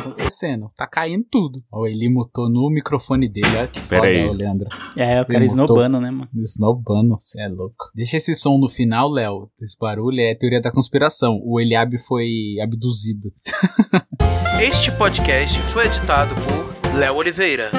S3: Acontecendo. Tá caindo tudo. Ó, ele mutou no microfone dele. Olha que
S1: Pera
S3: foda,
S1: aí.
S3: Leandro.
S2: É, o cara
S3: mutou.
S2: esnobando, né, mano?
S3: Snowbando, você é louco. Deixa esse som no final, Léo. Esse barulho é teoria da conspiração. O Eliabe foi abduzido.
S5: Este podcast foi editado por Léo Oliveira.